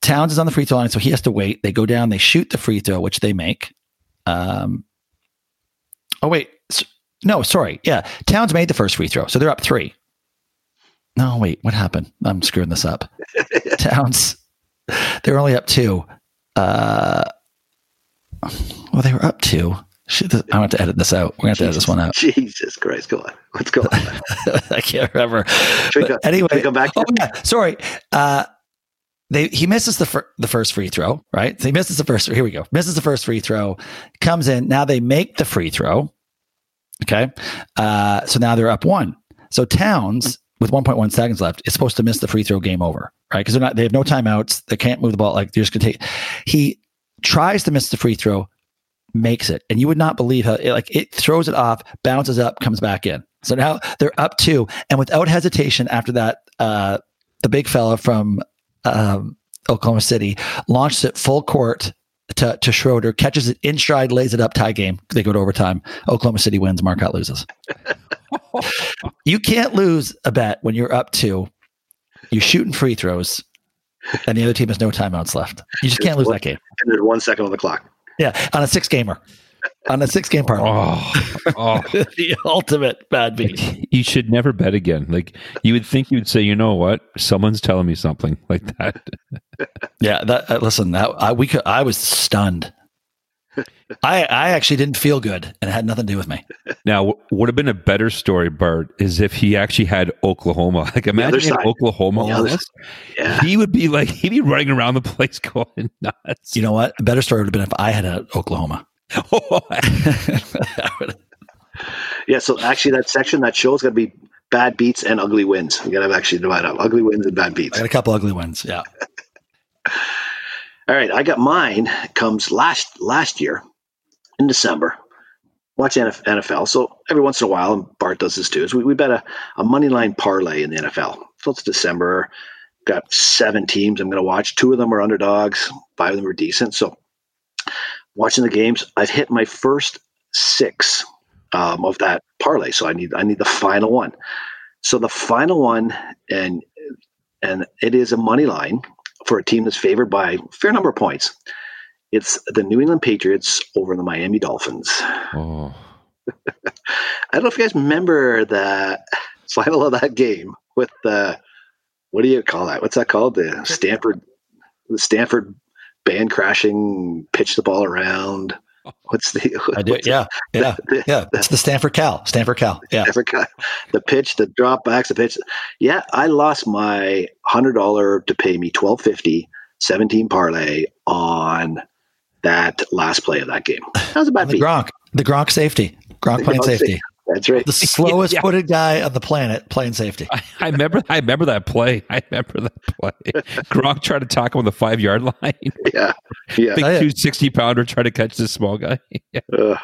[SPEAKER 1] Towns is on the free throw line, so he has to wait. They go down, they shoot the free throw, which they make. Um, oh wait, no, sorry, yeah, Towns made the first free throw, so they're up three. No, wait, what happened? I'm screwing this up. <laughs> Towns, they're only up two. Uh, well, they were up two. Shit, this- I want to edit this out. We're going to have to edit this one out. <laughs>
[SPEAKER 3] Jesus Christ, go on. What's going on? <laughs>
[SPEAKER 1] I can't remember.
[SPEAKER 3] Should we
[SPEAKER 1] But
[SPEAKER 3] go-
[SPEAKER 1] anyway,
[SPEAKER 3] should come back
[SPEAKER 1] Oh yeah, sorry. Uh, they he misses the fir- the first free throw, right? So he misses the first. Here we go. Misses the first free throw. Comes in. Now they make the free throw. Okay. Uh, so now they're up one. So Towns with 1.1 seconds left is supposed to miss the free throw. Game over, right? Because they're not. They have no timeouts. They can't move the ball. Like they're just gonna take. He tries to miss the free throw, makes it, and you would not believe how it, like it throws it off, bounces up, comes back in. So now they're up two, and without hesitation, after that, uh, the big fella from um, Oklahoma City launches it full court to, to Schroeder, catches it in stride, lays it up, tie game. They go to overtime. Oklahoma City wins. Marcotte loses. <laughs> you can't lose a bet when you're up two. You're shooting free throws, and the other team has no timeouts left. You just can't lose that game.
[SPEAKER 3] And there's one second on the clock.
[SPEAKER 1] Yeah, on a six gamer, on a six game parlay.
[SPEAKER 4] Oh, oh. <laughs>
[SPEAKER 1] the ultimate bad beat.
[SPEAKER 4] you should never bet again. Like you would think you'd say, you know what? Someone's telling me something <laughs> like that.
[SPEAKER 1] Yeah, that uh, listen, that I we could, I was stunned. I I actually didn't feel good, and it had nothing to do with me.
[SPEAKER 4] Now, what would have been a better story, Bart, is if he actually had Oklahoma. <laughs> Like imagine. Oklahoma. On this.
[SPEAKER 3] Yeah.
[SPEAKER 4] He would be like he'd be running around the place <laughs> going nuts.
[SPEAKER 1] You know what? A better story would have been if I had a Oklahoma. That <laughs> would-
[SPEAKER 3] Yeah, so actually that section, that show is going to be bad beats and ugly wins. We got to actually divide up ugly wins and bad
[SPEAKER 1] I
[SPEAKER 3] beats.
[SPEAKER 1] got a couple ugly ones. Yeah.
[SPEAKER 3] All right, I got mine comes last last year in December. Watch NFL. So every once in a while, and Bart does this too, is we, we bet a, a money line parlay in the NFL. So it's December. Got seven teams I'm going to watch. Two of them are underdogs. Five of them are decent. So watching the games, I've hit my first six um, of that parlay. So I need I need the final one. So the final one, and and it is a money line for a team that's favored by a fair number of points. It's the New England Patriots over the Miami Dolphins.
[SPEAKER 4] Oh. <laughs>
[SPEAKER 3] I don't know if you guys remember the final of that game with the what do you call that? What's that called? The Stanford, the Stanford band crashing, pitch the ball around. <laughs> What's the? <laughs>
[SPEAKER 1] I do.
[SPEAKER 3] what's
[SPEAKER 1] Yeah. Yeah.
[SPEAKER 3] the-
[SPEAKER 1] Yeah. It's the Stanford Cal. Stanford Cal. <laughs> Yeah.
[SPEAKER 3] Africa, the pitch, the drop backs, the pitch. Yeah, I lost my hundred dollar to pay me twelve fifty, 17 parlay on that last play of that game. That was a bad
[SPEAKER 1] The
[SPEAKER 3] beat.
[SPEAKER 1] Gronk. The Gronk safety. Gronk
[SPEAKER 3] The
[SPEAKER 1] playing safety.
[SPEAKER 3] That's right.
[SPEAKER 1] The <laughs> slowest
[SPEAKER 4] Yeah.
[SPEAKER 1] footed guy on the planet playing safety.
[SPEAKER 4] I, I remember I remember that play. I remember that play. <laughs> Gronk tried to talk him on the five yard line.
[SPEAKER 3] Yeah, yeah.
[SPEAKER 4] Big
[SPEAKER 1] yeah.
[SPEAKER 4] 260 pounder trying to catch this small guy. <laughs> Yeah.
[SPEAKER 3] Ugh.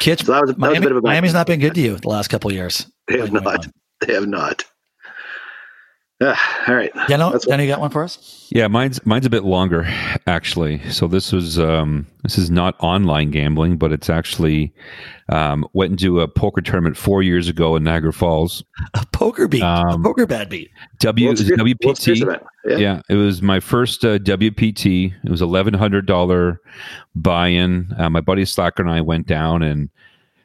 [SPEAKER 1] Kids,
[SPEAKER 3] So that was, that was a
[SPEAKER 1] Miami,
[SPEAKER 3] bit of a bad
[SPEAKER 1] Miami's not been good to you the last couple of years.
[SPEAKER 3] They have not. They have not. Uh, all right.
[SPEAKER 1] Yeah, no,
[SPEAKER 3] That's-
[SPEAKER 1] Danny, you got one for us?
[SPEAKER 4] Yeah, mine's mine's a bit longer actually. So this was um, this is not online gambling, but it's actually um, went into a poker tournament four years ago in Niagara Falls.
[SPEAKER 1] A poker beat. a
[SPEAKER 4] Um,
[SPEAKER 1] poker bad beat.
[SPEAKER 4] W
[SPEAKER 3] World
[SPEAKER 4] it
[SPEAKER 3] World
[SPEAKER 4] WPT.
[SPEAKER 3] Yeah.
[SPEAKER 4] Yeah, it was my first uh, WPT. It was eleven hundred dollar buy-in. Uh, my buddy Slacker and I went down, and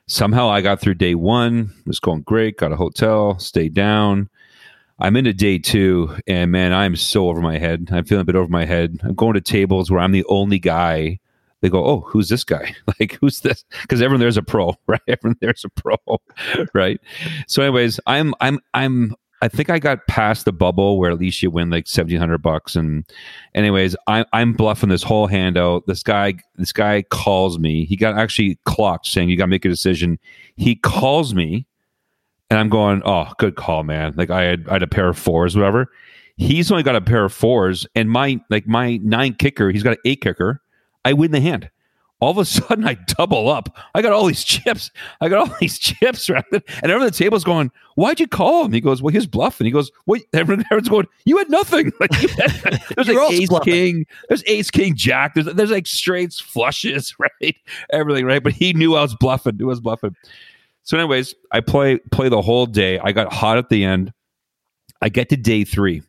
[SPEAKER 4] somehow I got through day one. It was going great. Got a hotel, stayed down. I'm into day two, and man, I'm so over my head. I'm feeling a bit over my head. I'm going to tables where I'm the only guy. They go, "Oh, who's this guy? <laughs> Like, who's this?" Because everyone there's a pro, <laughs> right? Everyone there's a pro, <laughs> right? So, anyways, I'm I'm I'm I think I got past the bubble where at least you win like seventeen hundred bucks. And anyways, I'm, I'm bluffing this whole hand out. This guy, this guy calls me. He got actually clocked saying you got to make a decision. He calls me, and I'm going, oh, good call, man. Like I had, I had a pair of fours, whatever. He's only got a pair of fours, and my like my nine kicker, he's got an eight kicker. I win the hand all of a <laughs> sudden I double up. I got all these <laughs> chips. I got all <laughs> these chips, right? And everyone at the table's going, Why'd you call him? He goes, Well, he's bluffing. He goes, What everyone, everyone's going, You had nothing. Like you had, there's like ace
[SPEAKER 1] bluffing.
[SPEAKER 4] king, there's ace king jack, there's there's like straights, flushes, right? Everything, right? But he knew I was bluffing, knew I was bluffing. So, anyways, I play play the whole day. I got hot at the end. I get to day three.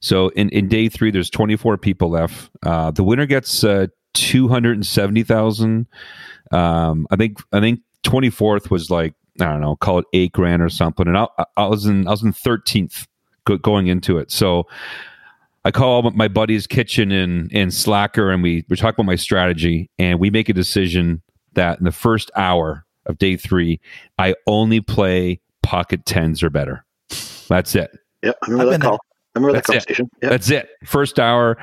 [SPEAKER 4] So in, in day three, there's 24 people left. Uh, the winner gets uh, 270,000. Um, I think I think 24th was like I don't know, call it eight grand or something. And I, I was in I was in 13th go, going into it. So I call my buddy's Kitch and in in Slacker, and we we talk about my strategy, and we make a decision that in the first hour of day three, I only play pocket tens or better. That's it.
[SPEAKER 3] Yep. I remember
[SPEAKER 1] I've
[SPEAKER 3] that
[SPEAKER 1] been there.
[SPEAKER 3] I remember
[SPEAKER 4] That's
[SPEAKER 3] that
[SPEAKER 4] it.
[SPEAKER 3] conversation.
[SPEAKER 4] That's it. First hour,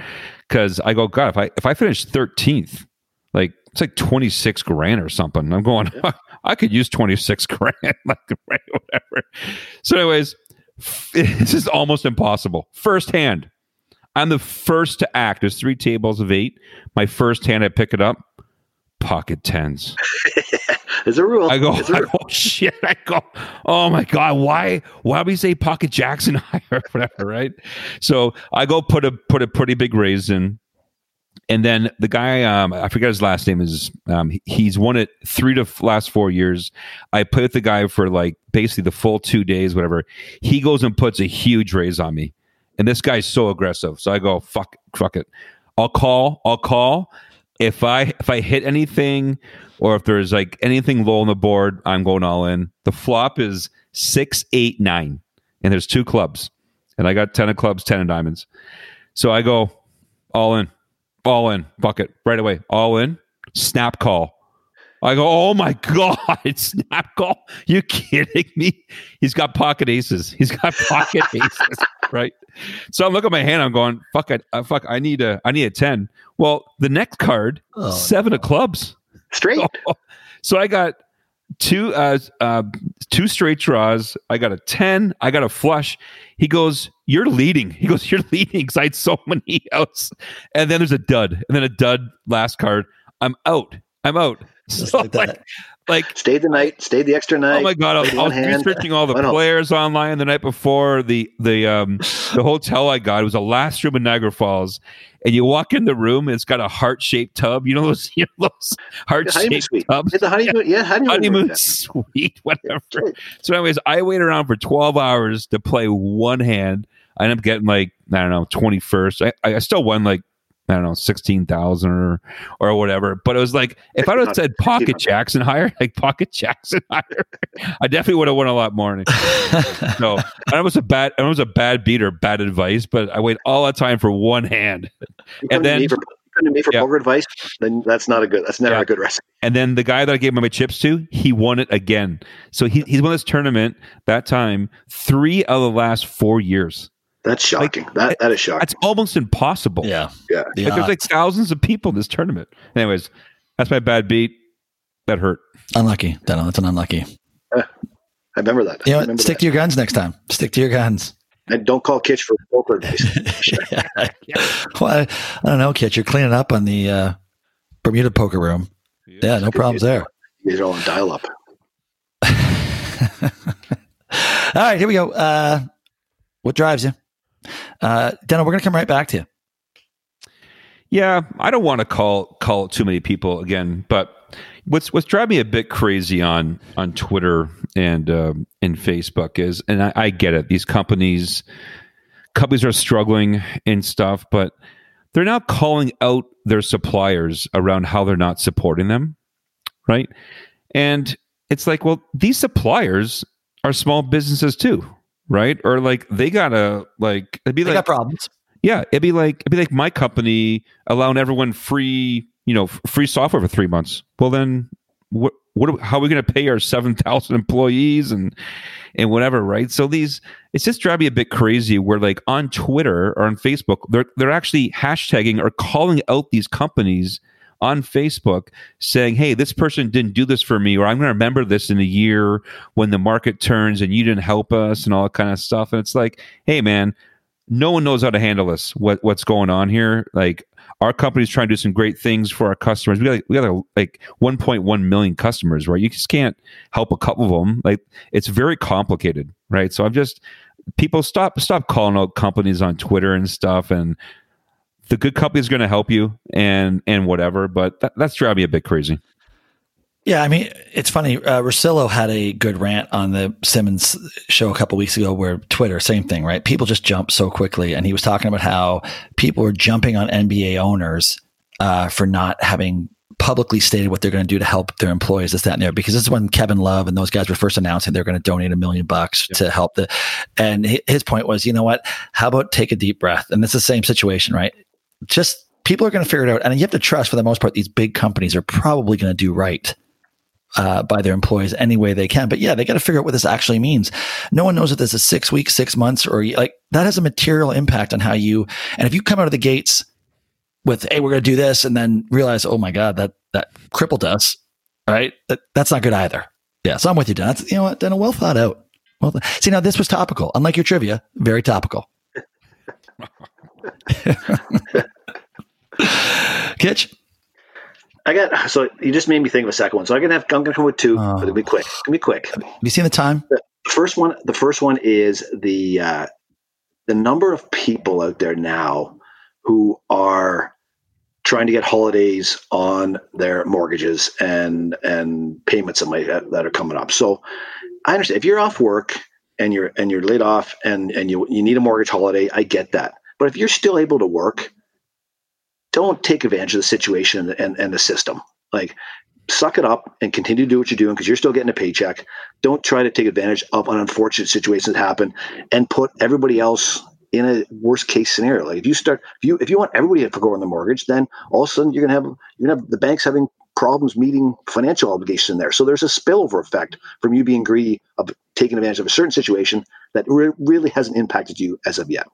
[SPEAKER 4] because I go, God, if I if I finish thirteenth, like it's like twenty six grand or something. I'm going, <laughs> I could use twenty six <laughs> grand, like <laughs> whatever. So, anyways, this is almost impossible. First hand, I'm the first to act. There's three tables of eight. My first hand, I pick it up. Pocket tens. <laughs>
[SPEAKER 3] There's a rule.
[SPEAKER 4] I go,
[SPEAKER 3] a
[SPEAKER 4] I
[SPEAKER 3] rule.
[SPEAKER 4] go, <laughs> shit. I go, oh my god, why, why would we say Pocket jacks and <laughs> higher, or whatever, right? So I go put a put a pretty big raise in, and then the guy, um, I forget his last name is, um, he's won it three to f- last four years. I play with the guy for like basically the full two days, whatever. He goes and puts a huge raise on me, and this guy's so aggressive. So I go, fuck, fuck it. I'll call. I'll call. If I if I hit anything or if there's like anything low on the board, I'm going all in. The flop is six, eight, nine, and there's two clubs, and I got ten of clubs, ten of diamonds. So I go all in, all in, bucket right away, all in. Snap call. I go, oh my god, <laughs> snap call. You kidding me? He's got pocket aces. He's got pocket <laughs> aces, right? So I'm looking at my hand. I'm going, fuck, I, uh, fuck, I need a, I need a ten. Well, the next card,
[SPEAKER 1] Oh,
[SPEAKER 4] seven of clubs.
[SPEAKER 3] Straight. <laughs>
[SPEAKER 4] So I got two uh, uh two straight draws. I got a 10, I got a flush. He goes, "You're leading." He goes, "You're leading cuz I had so many outs." And then there's a dud. And then a dud last card. I'm out. I'm out.
[SPEAKER 1] Just <laughs>
[SPEAKER 4] So,
[SPEAKER 1] like that.
[SPEAKER 4] like, like
[SPEAKER 3] Stayed the night. Stayed the extra night.
[SPEAKER 4] Oh my god! I was,
[SPEAKER 3] played
[SPEAKER 4] I was
[SPEAKER 3] hand.
[SPEAKER 4] researching all the
[SPEAKER 3] Why not?
[SPEAKER 4] players online the night before. The the um the hotel I got it was the last room in Niagara Falls, and you walk in the room, and it's got a heart shaped tub. You know those <laughs> you know those heart shaped tubs.
[SPEAKER 3] Hit the honeymoon. Yeah, honeymoon.
[SPEAKER 4] Honeymoon suite, <laughs> whatever.
[SPEAKER 3] Right.
[SPEAKER 4] So, anyways, I wait around for twelve hours to play one hand. I end up getting like I don't know twenty first. I I still won like I don't know sixteen thousand or or whatever. But it was like if I would have said Pocket jacks and higher, <laughs> like Pocket jacks and higher, I definitely would have won a lot more. <laughs> So I was a bad, I was a bad beater, bad advice, but I wait all that time for one hand, And then-
[SPEAKER 3] to me for
[SPEAKER 4] Yeah.
[SPEAKER 3] poker advice, then that's not a good. That's never
[SPEAKER 4] Yeah.
[SPEAKER 3] a good recipe.
[SPEAKER 4] and then the guy that I gave my chips to, he won it again. So he he's won this tournament that time three of the last four years.
[SPEAKER 3] That's shocking. that that is shocking.
[SPEAKER 4] That's almost impossible.
[SPEAKER 1] yeah.
[SPEAKER 3] Yeah.
[SPEAKER 1] The
[SPEAKER 4] Like, there's like thousands of people in this tournament. Anyways, that's my bad beat. That hurt.
[SPEAKER 1] unlucky. Dano, that's an unlucky.
[SPEAKER 3] I remember that.
[SPEAKER 1] You know
[SPEAKER 3] remember
[SPEAKER 1] Stick
[SPEAKER 3] that.
[SPEAKER 1] to your guns next time. Stick to your guns.
[SPEAKER 3] And don't call Kitch for poker advice. <laughs> <laughs>
[SPEAKER 1] Well, I, I don't know, Kit. You're cleaning up on the uh, Bermuda poker room. Yeah, no problems there.
[SPEAKER 3] These are all on dial up. <laughs>
[SPEAKER 1] All right, here we go. Uh, what drives you? Uh, Deno, we're going to come right back to you.
[SPEAKER 4] Yeah, I don't want to call call too many people again, but what's what's driving me a bit crazy on on Twitter and um, and Facebook is, and I, I get it. These companies companies are struggling and stuff, but they're now calling out their suppliers around how they're not supporting them, right? And it's like, well, these suppliers are small businesses too, right? Or like they gotta like it'd be
[SPEAKER 1] They
[SPEAKER 4] like
[SPEAKER 1] got problems.
[SPEAKER 4] yeah, it'd be like it'd be like my company allowing everyone free, you know, free software for three months. Well, then what? What? How are we going to pay our seven thousand employees and and whatever, right? So these, it's just driving me a bit crazy. Where like on Twitter or on Facebook, they're they're actually hashtagging or calling out these companies on Facebook saying, "Hey, this person didn't do this for me," or "I'm going to remember this in a year when the market turns and you didn't help us," and all that kind of stuff. And it's like, "Hey, man." no one knows how to handle this. What what's going on here? Like our company's trying to do some great things for our customers. We got like, we got like 1.1 million customers, right? You just can't help a couple of them. Like it's very complicated, right? So I'm just people stop stop calling out companies on Twitter and stuff, and the good company's going to help you and and whatever. But that, that's driving me a bit crazy.
[SPEAKER 1] Yeah, I mean, it's funny. Uh, Russillo had a good rant on the Simmons show a couple weeks ago where Twitter, same thing, right? People just jump so quickly. And he was talking about how people are jumping on NBA owners uh, for not having publicly stated what they're going to do to help their employees, this, that, and there. Because this is when Kevin Love and those guys were first announcing they're going to donate a million bucks to help the. And his point was, you know what? How about take a deep breath? And it's the same situation, right? Just people are going to figure it out. And you have to trust, for the most part, these big companies are probably going to do right uh, by their employees any way they can. But yeah, they got to figure out what this actually means. No one knows if this is six weeks, six months, or like that has a material impact on how you. And if you come out of the gates with, "Hey, we're going to do this," and then realize, "Oh my god, that that crippled us," right? That that's not good either. Yeah, so I'm with you, Dan. That's, you know what, Dan, well thought out. Well, th- see, now this was topical. Unlike your trivia, very topical. <laughs> <laughs> <laughs> Kitch,
[SPEAKER 3] I got so you just made me think of a second one. So I'm gonna have I'm gonna come with two,
[SPEAKER 1] Oh.
[SPEAKER 3] but it'll be quick. Gonna be quick.
[SPEAKER 1] have you seen the time?
[SPEAKER 3] The first one, the first one is the uh, the number of people out there now who are trying to get holidays on their mortgages and and payments that that are coming up. So I understand if you're off work and you're and you're laid off and and you you need a mortgage holiday, I get that. But if you're still able to work, don't take advantage of the situation and, and, the system. Like suck it up and continue to do what you're doing because you're still getting a paycheck. Don't try to take advantage of an unfortunate situation that happened and put everybody else in a worst case scenario. Like if you start if you if you want everybody to forgo on the mortgage, then all of a sudden you're gonna have you're gonna have the banks having problems meeting financial obligations in there. So there's a spillover effect from you being greedy of taking advantage of a certain situation that re- really hasn't impacted you as of yet.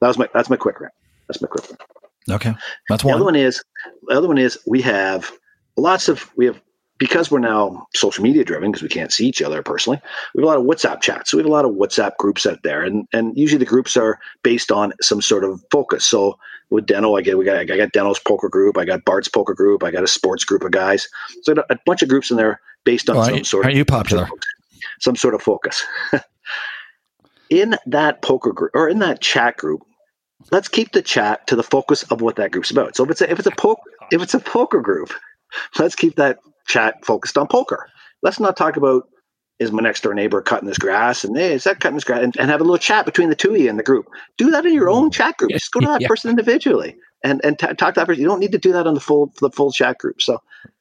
[SPEAKER 3] That was my that's my quick rant. That's my quick rant.
[SPEAKER 1] Okay, that's one.
[SPEAKER 3] The other
[SPEAKER 1] one.
[SPEAKER 3] is the other one is we have lots of we have because we're now social media driven because we can't see each other personally. We have a lot of WhatsApp chats. So we have a lot of WhatsApp groups out there, and and usually the groups are based on some sort of focus. So with dental I get we got I got Deno's poker group, I got Bart's poker group, I got a sports group of guys. So a a bunch of groups in there based on
[SPEAKER 1] Well,
[SPEAKER 3] some sort of
[SPEAKER 1] aren't you popular?
[SPEAKER 3] some sort of focus. <laughs> in that poker group or in that chat group, let's keep the chat to the focus of what that group's about. So if it's a, if it's a poker if it's a poker group, <laughs> let's keep that chat focused on poker. Let's not talk about is my next door neighbor cutting this grass and hey, is that cutting this grass and, and have a little chat between the two of you in the group. Do that in your own chat group. Just go to <laughs> that
[SPEAKER 4] Yeah.
[SPEAKER 3] person individually and and t- talk to that person. You don't need to do that on the full the full chat group. So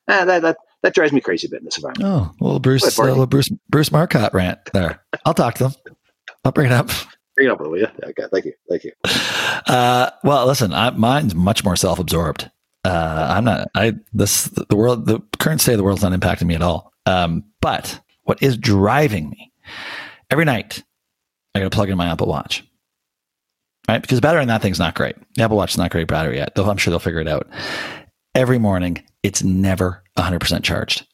[SPEAKER 3] eh, that that that drives me crazy a bit in this environment.
[SPEAKER 1] Oh, little Bruce,
[SPEAKER 3] Good
[SPEAKER 1] uh, little Bruce, Bruce Marcotte rant there. I'll talk to them. I'll bring it up.
[SPEAKER 3] Bring it up, will you? Okay, thank you, thank you.
[SPEAKER 1] Uh, well, listen, I, mine's much more self-absorbed. Uh, I'm not. I this the world. The current state of the world's not impacting me at all. Um, but what is driving me every night? I got to plug in my Apple Watch, right? Because battery on that thing's not great. The Apple Watch is not great battery yet. Though I'm sure they'll figure it out. Every morning, it's never 100 percent charged.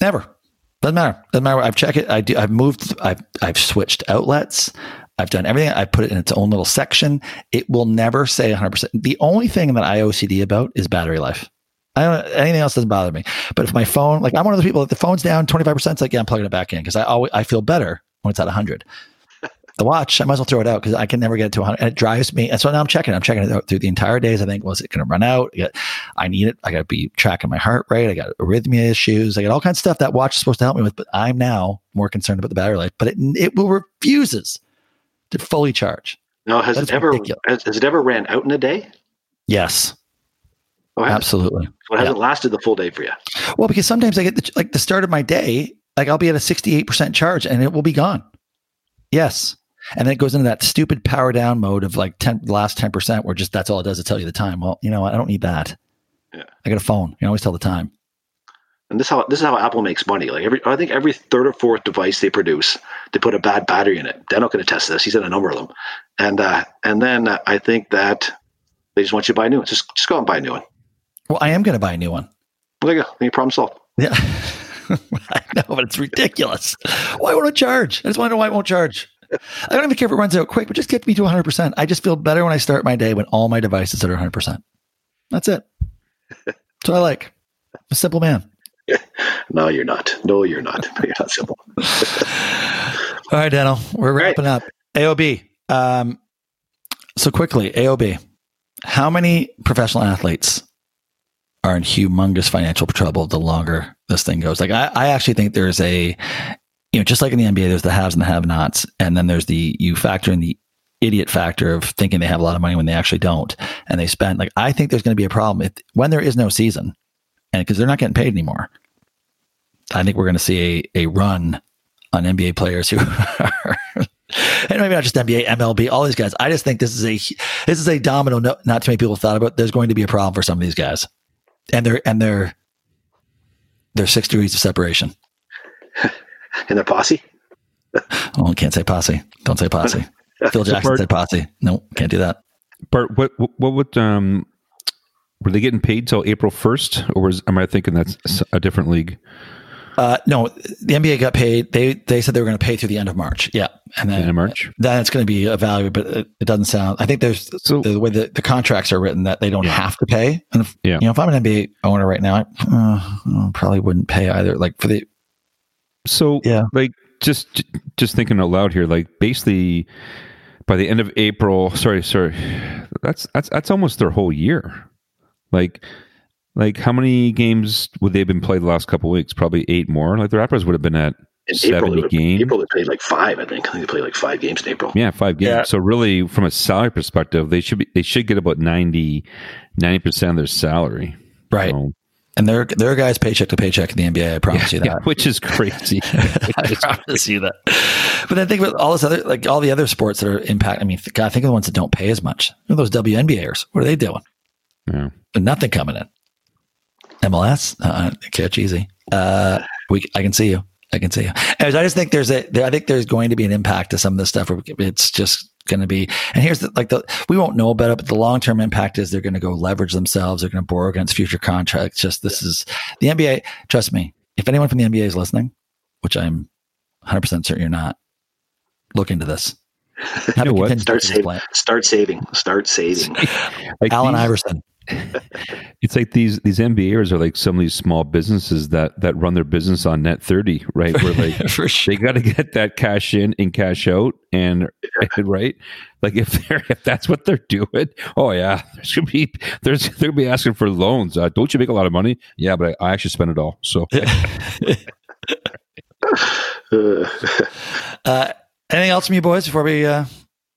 [SPEAKER 1] Never. Doesn't matter. Doesn't matter. I've checked it. I do. I've moved. I've I've switched outlets. I've done everything. I put it in its own little section. It will never say 100%. The only thing that I OCD about is battery life. I don't, anything else doesn't bother me. But if my phone, like I'm one of those people, if the phone's down 25%, it's like, yeah, I'm plugging it back in because I always, I feel better when it's at 100. <laughs> the watch, I might as well throw it out because I can never get it to 100. And it drives me. And so now I'm checking. I'm checking it out through the entire days. I think, was it going to run out? I need it. I got to be tracking my heart rate. I got arrhythmia issues. I got all kinds of stuff that watch is supposed to help me with. But I'm now more concerned about the battery life. But it it will refuses to fully charge.
[SPEAKER 3] Now, has
[SPEAKER 1] That's
[SPEAKER 3] it ever has, has it ever ran out in a day?
[SPEAKER 1] Yes,
[SPEAKER 3] Oh,
[SPEAKER 1] absolutely.
[SPEAKER 3] So it hasn't lasted the full day for you.
[SPEAKER 1] Well, because sometimes I get the, like the start of my day, like I'll be at a 68% charge and it will be gone. Yes. And then it goes into that stupid power down mode of like 10, the last 10% where just that's all it does to tell you the time. Well, you know what? I don't need that.
[SPEAKER 3] Yeah.
[SPEAKER 1] I got a phone. You can always tell the time.
[SPEAKER 3] And this how this is how Apple makes money. Like every, I think every third or fourth device they produce, they put a bad battery in it. Dano can attest to test this. He's in a number of them, and uh, and then uh, I think that they just want you to buy a new one. Just just go out and buy a new one.
[SPEAKER 1] Well, I am going to buy a new one.
[SPEAKER 3] There you go. Any problem solved.
[SPEAKER 1] Yeah. <laughs> I know, but it's ridiculous. Why won't it charge? I just want to know why it won't charge. I don't even care if it runs out quick, but just get me to 100%. I just feel better when I start my day when all my devices are 100%. That's it. That's what I like. I'm a simple man. <laughs>
[SPEAKER 3] No, you're not. No, you're not. You're not simple.
[SPEAKER 1] All right, Daniel, we're
[SPEAKER 3] right.
[SPEAKER 1] wrapping up. AOB. Um, so quickly, AOB. How many professional athletes are in humongous financial trouble the longer this thing goes? Like, I, I actually think there's a, you know, just like in the NBA, there's the haves and the have-nots, and then there's the you factor in the idiot factor of thinking they have a lot of money when they actually don't, and they spend. Like, I think there's going to be a problem if when there is no season, and because they're not getting paid anymore. I think we're going to see a, a run on NBA players who <laughs> are, and maybe not just NBA, MLB, all these guys. I just think this is a this is a domino. No, not too many people thought about. There's going to be a problem for some of these guys, and they're and they're they're six degrees of separation. <laughs>
[SPEAKER 3] In their posse. <laughs>
[SPEAKER 1] Oh, can't say posse. Don't say posse. Phil Jackson
[SPEAKER 4] Bart-
[SPEAKER 1] said posse. No, can't do that.
[SPEAKER 4] Bart, what what, what would um were they getting paid till April first, or was am I thinking that's a different league?
[SPEAKER 1] Uh, no, the NBA got paid. They they said they were going to pay through the end of March. Yeah, and then
[SPEAKER 4] In March.
[SPEAKER 1] then it's going to be evaluated, but it, it doesn't sound. I think there's
[SPEAKER 4] So-
[SPEAKER 1] the, way the, the contracts are written that they don't
[SPEAKER 4] Yeah.
[SPEAKER 1] have to pay. And if,
[SPEAKER 4] Yeah.
[SPEAKER 1] you know, if I'm an NBA owner right now, I uh, probably wouldn't pay either. Like for the
[SPEAKER 4] So
[SPEAKER 1] Yeah.
[SPEAKER 4] like just just thinking out loud here, like basically by the end of April, sorry, sorry, that's that's that's almost their whole year. Like like how many games would they have been played the last couple of weeks? Probably eight more. Like the Raptors would have been at
[SPEAKER 3] In April,
[SPEAKER 4] seventy
[SPEAKER 3] they,
[SPEAKER 4] games.
[SPEAKER 3] April they played like five. I think. I think they played like five games in April.
[SPEAKER 4] Yeah, five games.
[SPEAKER 1] Yeah.
[SPEAKER 4] So really, from a salary perspective, they should be they should get about 90 percent of their salary.
[SPEAKER 1] right,
[SPEAKER 4] So,
[SPEAKER 1] and there there are guys paycheck to paycheck in the NBA. I promise you that.
[SPEAKER 4] yeah, which is crazy. <laughs>
[SPEAKER 1] I promise you that. But then think about all this other, like all the other sports that are impact. I mean, God, think of the ones that don't pay as much. Look at those WNBAers. What are they doing?
[SPEAKER 4] yeah.
[SPEAKER 1] There's nothing coming in. MLS, uh, catch easy. Uh, we, I can see you. I can see you. Anyways, I just think there's a, there, I think there's going to be an impact to some of this stuff. Where it's just going to be, and here's the, like the, we won't know about it, but the long term impact is they're going to go leverage themselves. They're going to borrow against future contracts. Just this is the NBA. Trust me. If anyone from the NBA is listening, which I'm 100 percent certain you're not, look into this. Have
[SPEAKER 4] know what?
[SPEAKER 3] Start saving.
[SPEAKER 1] plan.
[SPEAKER 3] Start saving. Start saving.
[SPEAKER 4] Like
[SPEAKER 1] Allen
[SPEAKER 4] these-
[SPEAKER 1] Iverson. <laughs>
[SPEAKER 4] It's like these these MBAers are like some of these small businesses that that run their business on net thirty, right? Where like <laughs>
[SPEAKER 1] for sure.
[SPEAKER 4] they got to get that cash in and cash out, and <laughs> right, like if they're if that's what they're doing, oh yeah, there should be there's they'll be asking for loans. Uh, don't you make a lot of money? Yeah, but I, I actually spend it all. So
[SPEAKER 3] Uh,
[SPEAKER 1] Uh, anything else from you boys before we uh,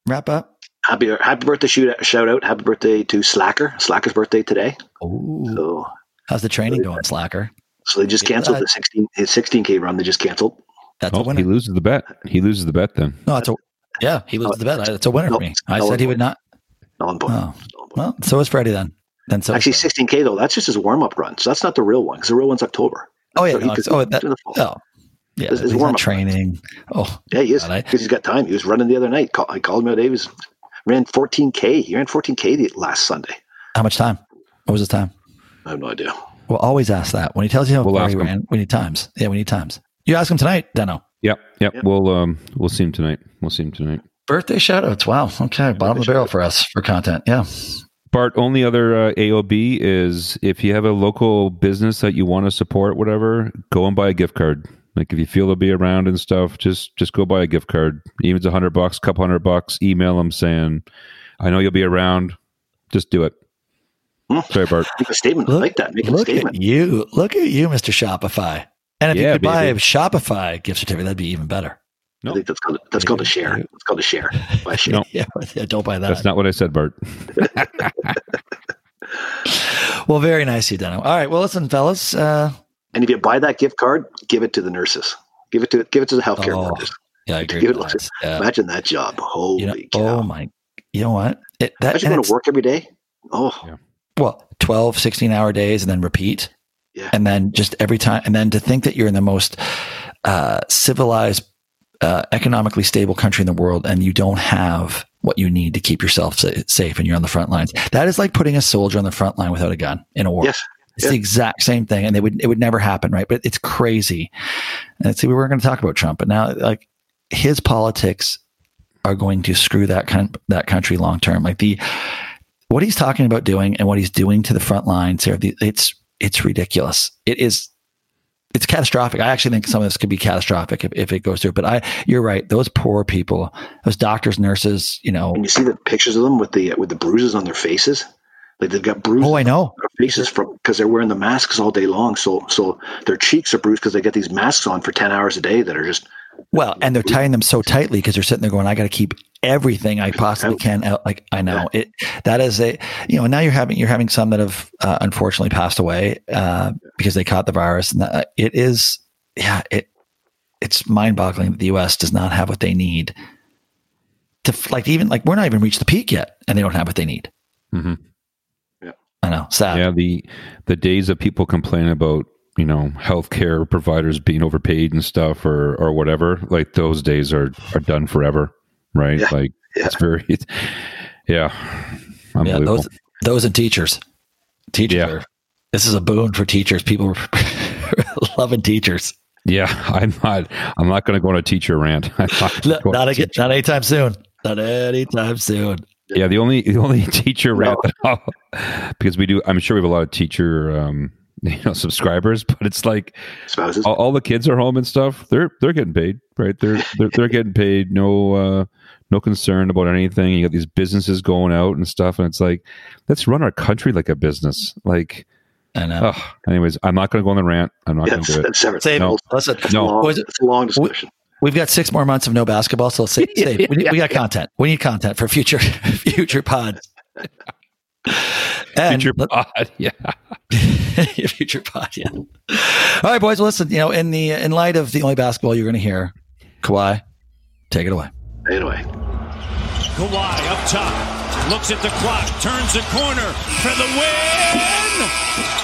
[SPEAKER 1] wrap up?
[SPEAKER 3] Happy happy birthday shoot, shout out. Happy birthday to Slacker. Slacker's birthday today.
[SPEAKER 1] Ooh.
[SPEAKER 3] So
[SPEAKER 1] How's the training going, Slacker?
[SPEAKER 3] so they just canceled the 16 his 16k run. They just canceled.
[SPEAKER 1] That's a
[SPEAKER 4] oh, he loses the bet. He loses the bet then.
[SPEAKER 1] No, it's a yeah. He loses the bet. Oh, it's a winner
[SPEAKER 3] No,
[SPEAKER 1] for me. I
[SPEAKER 3] no,
[SPEAKER 1] said he would not.
[SPEAKER 3] Null and void.
[SPEAKER 1] Oh,
[SPEAKER 3] Null and void.
[SPEAKER 1] well, so is Freddie then. Then so
[SPEAKER 3] Actually, 16k though. That's just his warm up run. So that's not the real one because the real one's October.
[SPEAKER 1] Oh yeah,
[SPEAKER 3] So he
[SPEAKER 1] no,
[SPEAKER 3] could-
[SPEAKER 1] it's- oh, that,
[SPEAKER 3] in the fall.
[SPEAKER 1] oh yeah.
[SPEAKER 3] His- his
[SPEAKER 1] he's not
[SPEAKER 3] warm-up
[SPEAKER 1] training. Oh,
[SPEAKER 3] Yeah, he is
[SPEAKER 1] God, I-
[SPEAKER 3] because he's got time. He was running the other night. Call, I called him out. He was ran 14k. He ran 14k the last Sunday.
[SPEAKER 1] how much time? What was his time?
[SPEAKER 3] I have no idea.
[SPEAKER 1] We'll always ask that when he tells you how
[SPEAKER 4] We'll
[SPEAKER 1] far
[SPEAKER 4] ask
[SPEAKER 1] he
[SPEAKER 4] him.
[SPEAKER 1] ran. We need times. Yeah, we need times. You ask him tonight, Deno.
[SPEAKER 4] Yep, yep.
[SPEAKER 3] Yep.
[SPEAKER 4] We'll um we'll see him tonight. We'll see him tonight.
[SPEAKER 1] Birthday shout outs. Wow. Okay. Bottom of the barrel for us for content. Yeah.
[SPEAKER 4] Bart, only other uh, AOB is if you have a local business that you want to support, whatever, go and buy a gift card. Like if you feel they'll be around and stuff, just just go buy a gift card. Even if it's a hundred bucks, couple hundred bucks. Email them saying, "I know you'll be around. Just do it." Sorry, Bart.
[SPEAKER 3] Make a statement
[SPEAKER 1] Look-
[SPEAKER 3] like that. Make a statement.
[SPEAKER 1] at you. Look at you, Mr. Shopify. And if
[SPEAKER 4] Yeah,
[SPEAKER 1] you could buy a. Shopify gift certificate, that'd be even better.
[SPEAKER 4] No.
[SPEAKER 3] I think that's called that's called a share. It's called a share. <laughs> Buy a share.
[SPEAKER 4] No.
[SPEAKER 1] Yeah, yeah, don't buy that.
[SPEAKER 4] That's not what I said, Bart. <laughs>
[SPEAKER 1] well, very nice, you Deno. All right. Well, listen, fellas. Uh,
[SPEAKER 3] And if you buy that gift card, give it to the nurses. Give it to give it to the healthcare
[SPEAKER 1] Oh,
[SPEAKER 3] workers.
[SPEAKER 1] yeah, I agree.
[SPEAKER 3] Give it
[SPEAKER 1] with that. Yeah.
[SPEAKER 3] Imagine that job. Holy
[SPEAKER 1] You know,
[SPEAKER 3] cow!
[SPEAKER 1] oh my, you know what? It, that,
[SPEAKER 3] Imagine
[SPEAKER 1] and
[SPEAKER 3] going to work every day. Oh,
[SPEAKER 4] Yeah.
[SPEAKER 1] well 12 16 hour days and then repeat
[SPEAKER 3] Yeah.
[SPEAKER 1] and then just every time and then to think that you're in the most uh, civilized uh, economically stable country in the world and you don't have what you need to keep yourself sa- safe and you're on the front lines that is like putting a soldier on the front line without a gun in a war
[SPEAKER 3] yes.
[SPEAKER 1] It's
[SPEAKER 3] yeah.
[SPEAKER 1] the exact same thing and they would it would never happen right but it's crazy and see we weren't going to talk about trump but now like his politics are going to screw that con- that country long term like the what he's talking about doing and what he's doing to the front lines here, the- it's it's ridiculous. It is it's catastrophic. I actually think some of this could be catastrophic if, if it goes through. But I you're right. Those poor people, those doctors, nurses, you know.
[SPEAKER 3] And you see the pictures of them with the with the bruises on their faces. Like they've got bruises
[SPEAKER 1] Oh, I know.
[SPEAKER 3] on their faces from because they're wearing the masks all day long. So so their cheeks are bruised because they get these masks on for ten hours a day that are just
[SPEAKER 1] Well, and they're tying them so tightly because they're sitting there going, I got to keep everything I possibly can out. Like I know it, that is a, you know, now you're having, you're having some that have uh, unfortunately passed away uh, because they caught the virus and that, it is, yeah, it, it's mind boggling that the U.S. does not have what they need to like even like we're not even reached the peak yet and they don't have what they need.
[SPEAKER 4] Mhm.
[SPEAKER 1] I know. Sad.
[SPEAKER 4] Yeah, the the days of people complaining about you know healthcare providers being overpaid and stuff or or whatever, like those days are are done forever, right?
[SPEAKER 3] Yeah.
[SPEAKER 4] Like
[SPEAKER 3] Yeah.
[SPEAKER 4] it's very, it's, yeah,
[SPEAKER 1] Yeah, those those and teachers. Teachers
[SPEAKER 4] Yeah.
[SPEAKER 1] are this is a boon for teachers. People <laughs> loving teachers.
[SPEAKER 4] yeah, I'm not. I'm not going to go on a teacher rant. <laughs> I'm not, gonna
[SPEAKER 1] Not,
[SPEAKER 4] go a
[SPEAKER 1] again, not anytime soon. Not anytime soon.
[SPEAKER 4] Yeah, the only the only <laughs> teacher rant that because we do. I'm sure we have a lot of teacher um, <laughs> you know subscribers, but it's like
[SPEAKER 3] spouses.
[SPEAKER 4] all, all the kids are home and stuff. They're they're getting paid, right? They're they're, they're <laughs> getting paid. No uh, no concern about anything. You got these businesses going out and stuff, and it's like let's run our country like a business. Like,
[SPEAKER 1] I know.
[SPEAKER 4] oh, anyways, I'm not going to go on the rant. I'm not
[SPEAKER 3] Yeah,
[SPEAKER 4] going to do it.
[SPEAKER 3] it's separate.
[SPEAKER 1] Save
[SPEAKER 4] No.
[SPEAKER 1] Listen,
[SPEAKER 3] It's,
[SPEAKER 4] No.
[SPEAKER 3] a long, it's a long discussion.
[SPEAKER 1] We've got six more months of no basketball, so let's save. <laughs> save. We, need, we got content. We need content for future <laughs> future pods. And
[SPEAKER 4] Future pod, <laughs> yeah.
[SPEAKER 1] future pod. Yeah. All right, boys. Well, listen. You know, in the in light of the only basketball you're going to hear, Kawhi, take it away.
[SPEAKER 3] Anyway,
[SPEAKER 5] Kawhi up top, looks at the clock, turns the corner for the win.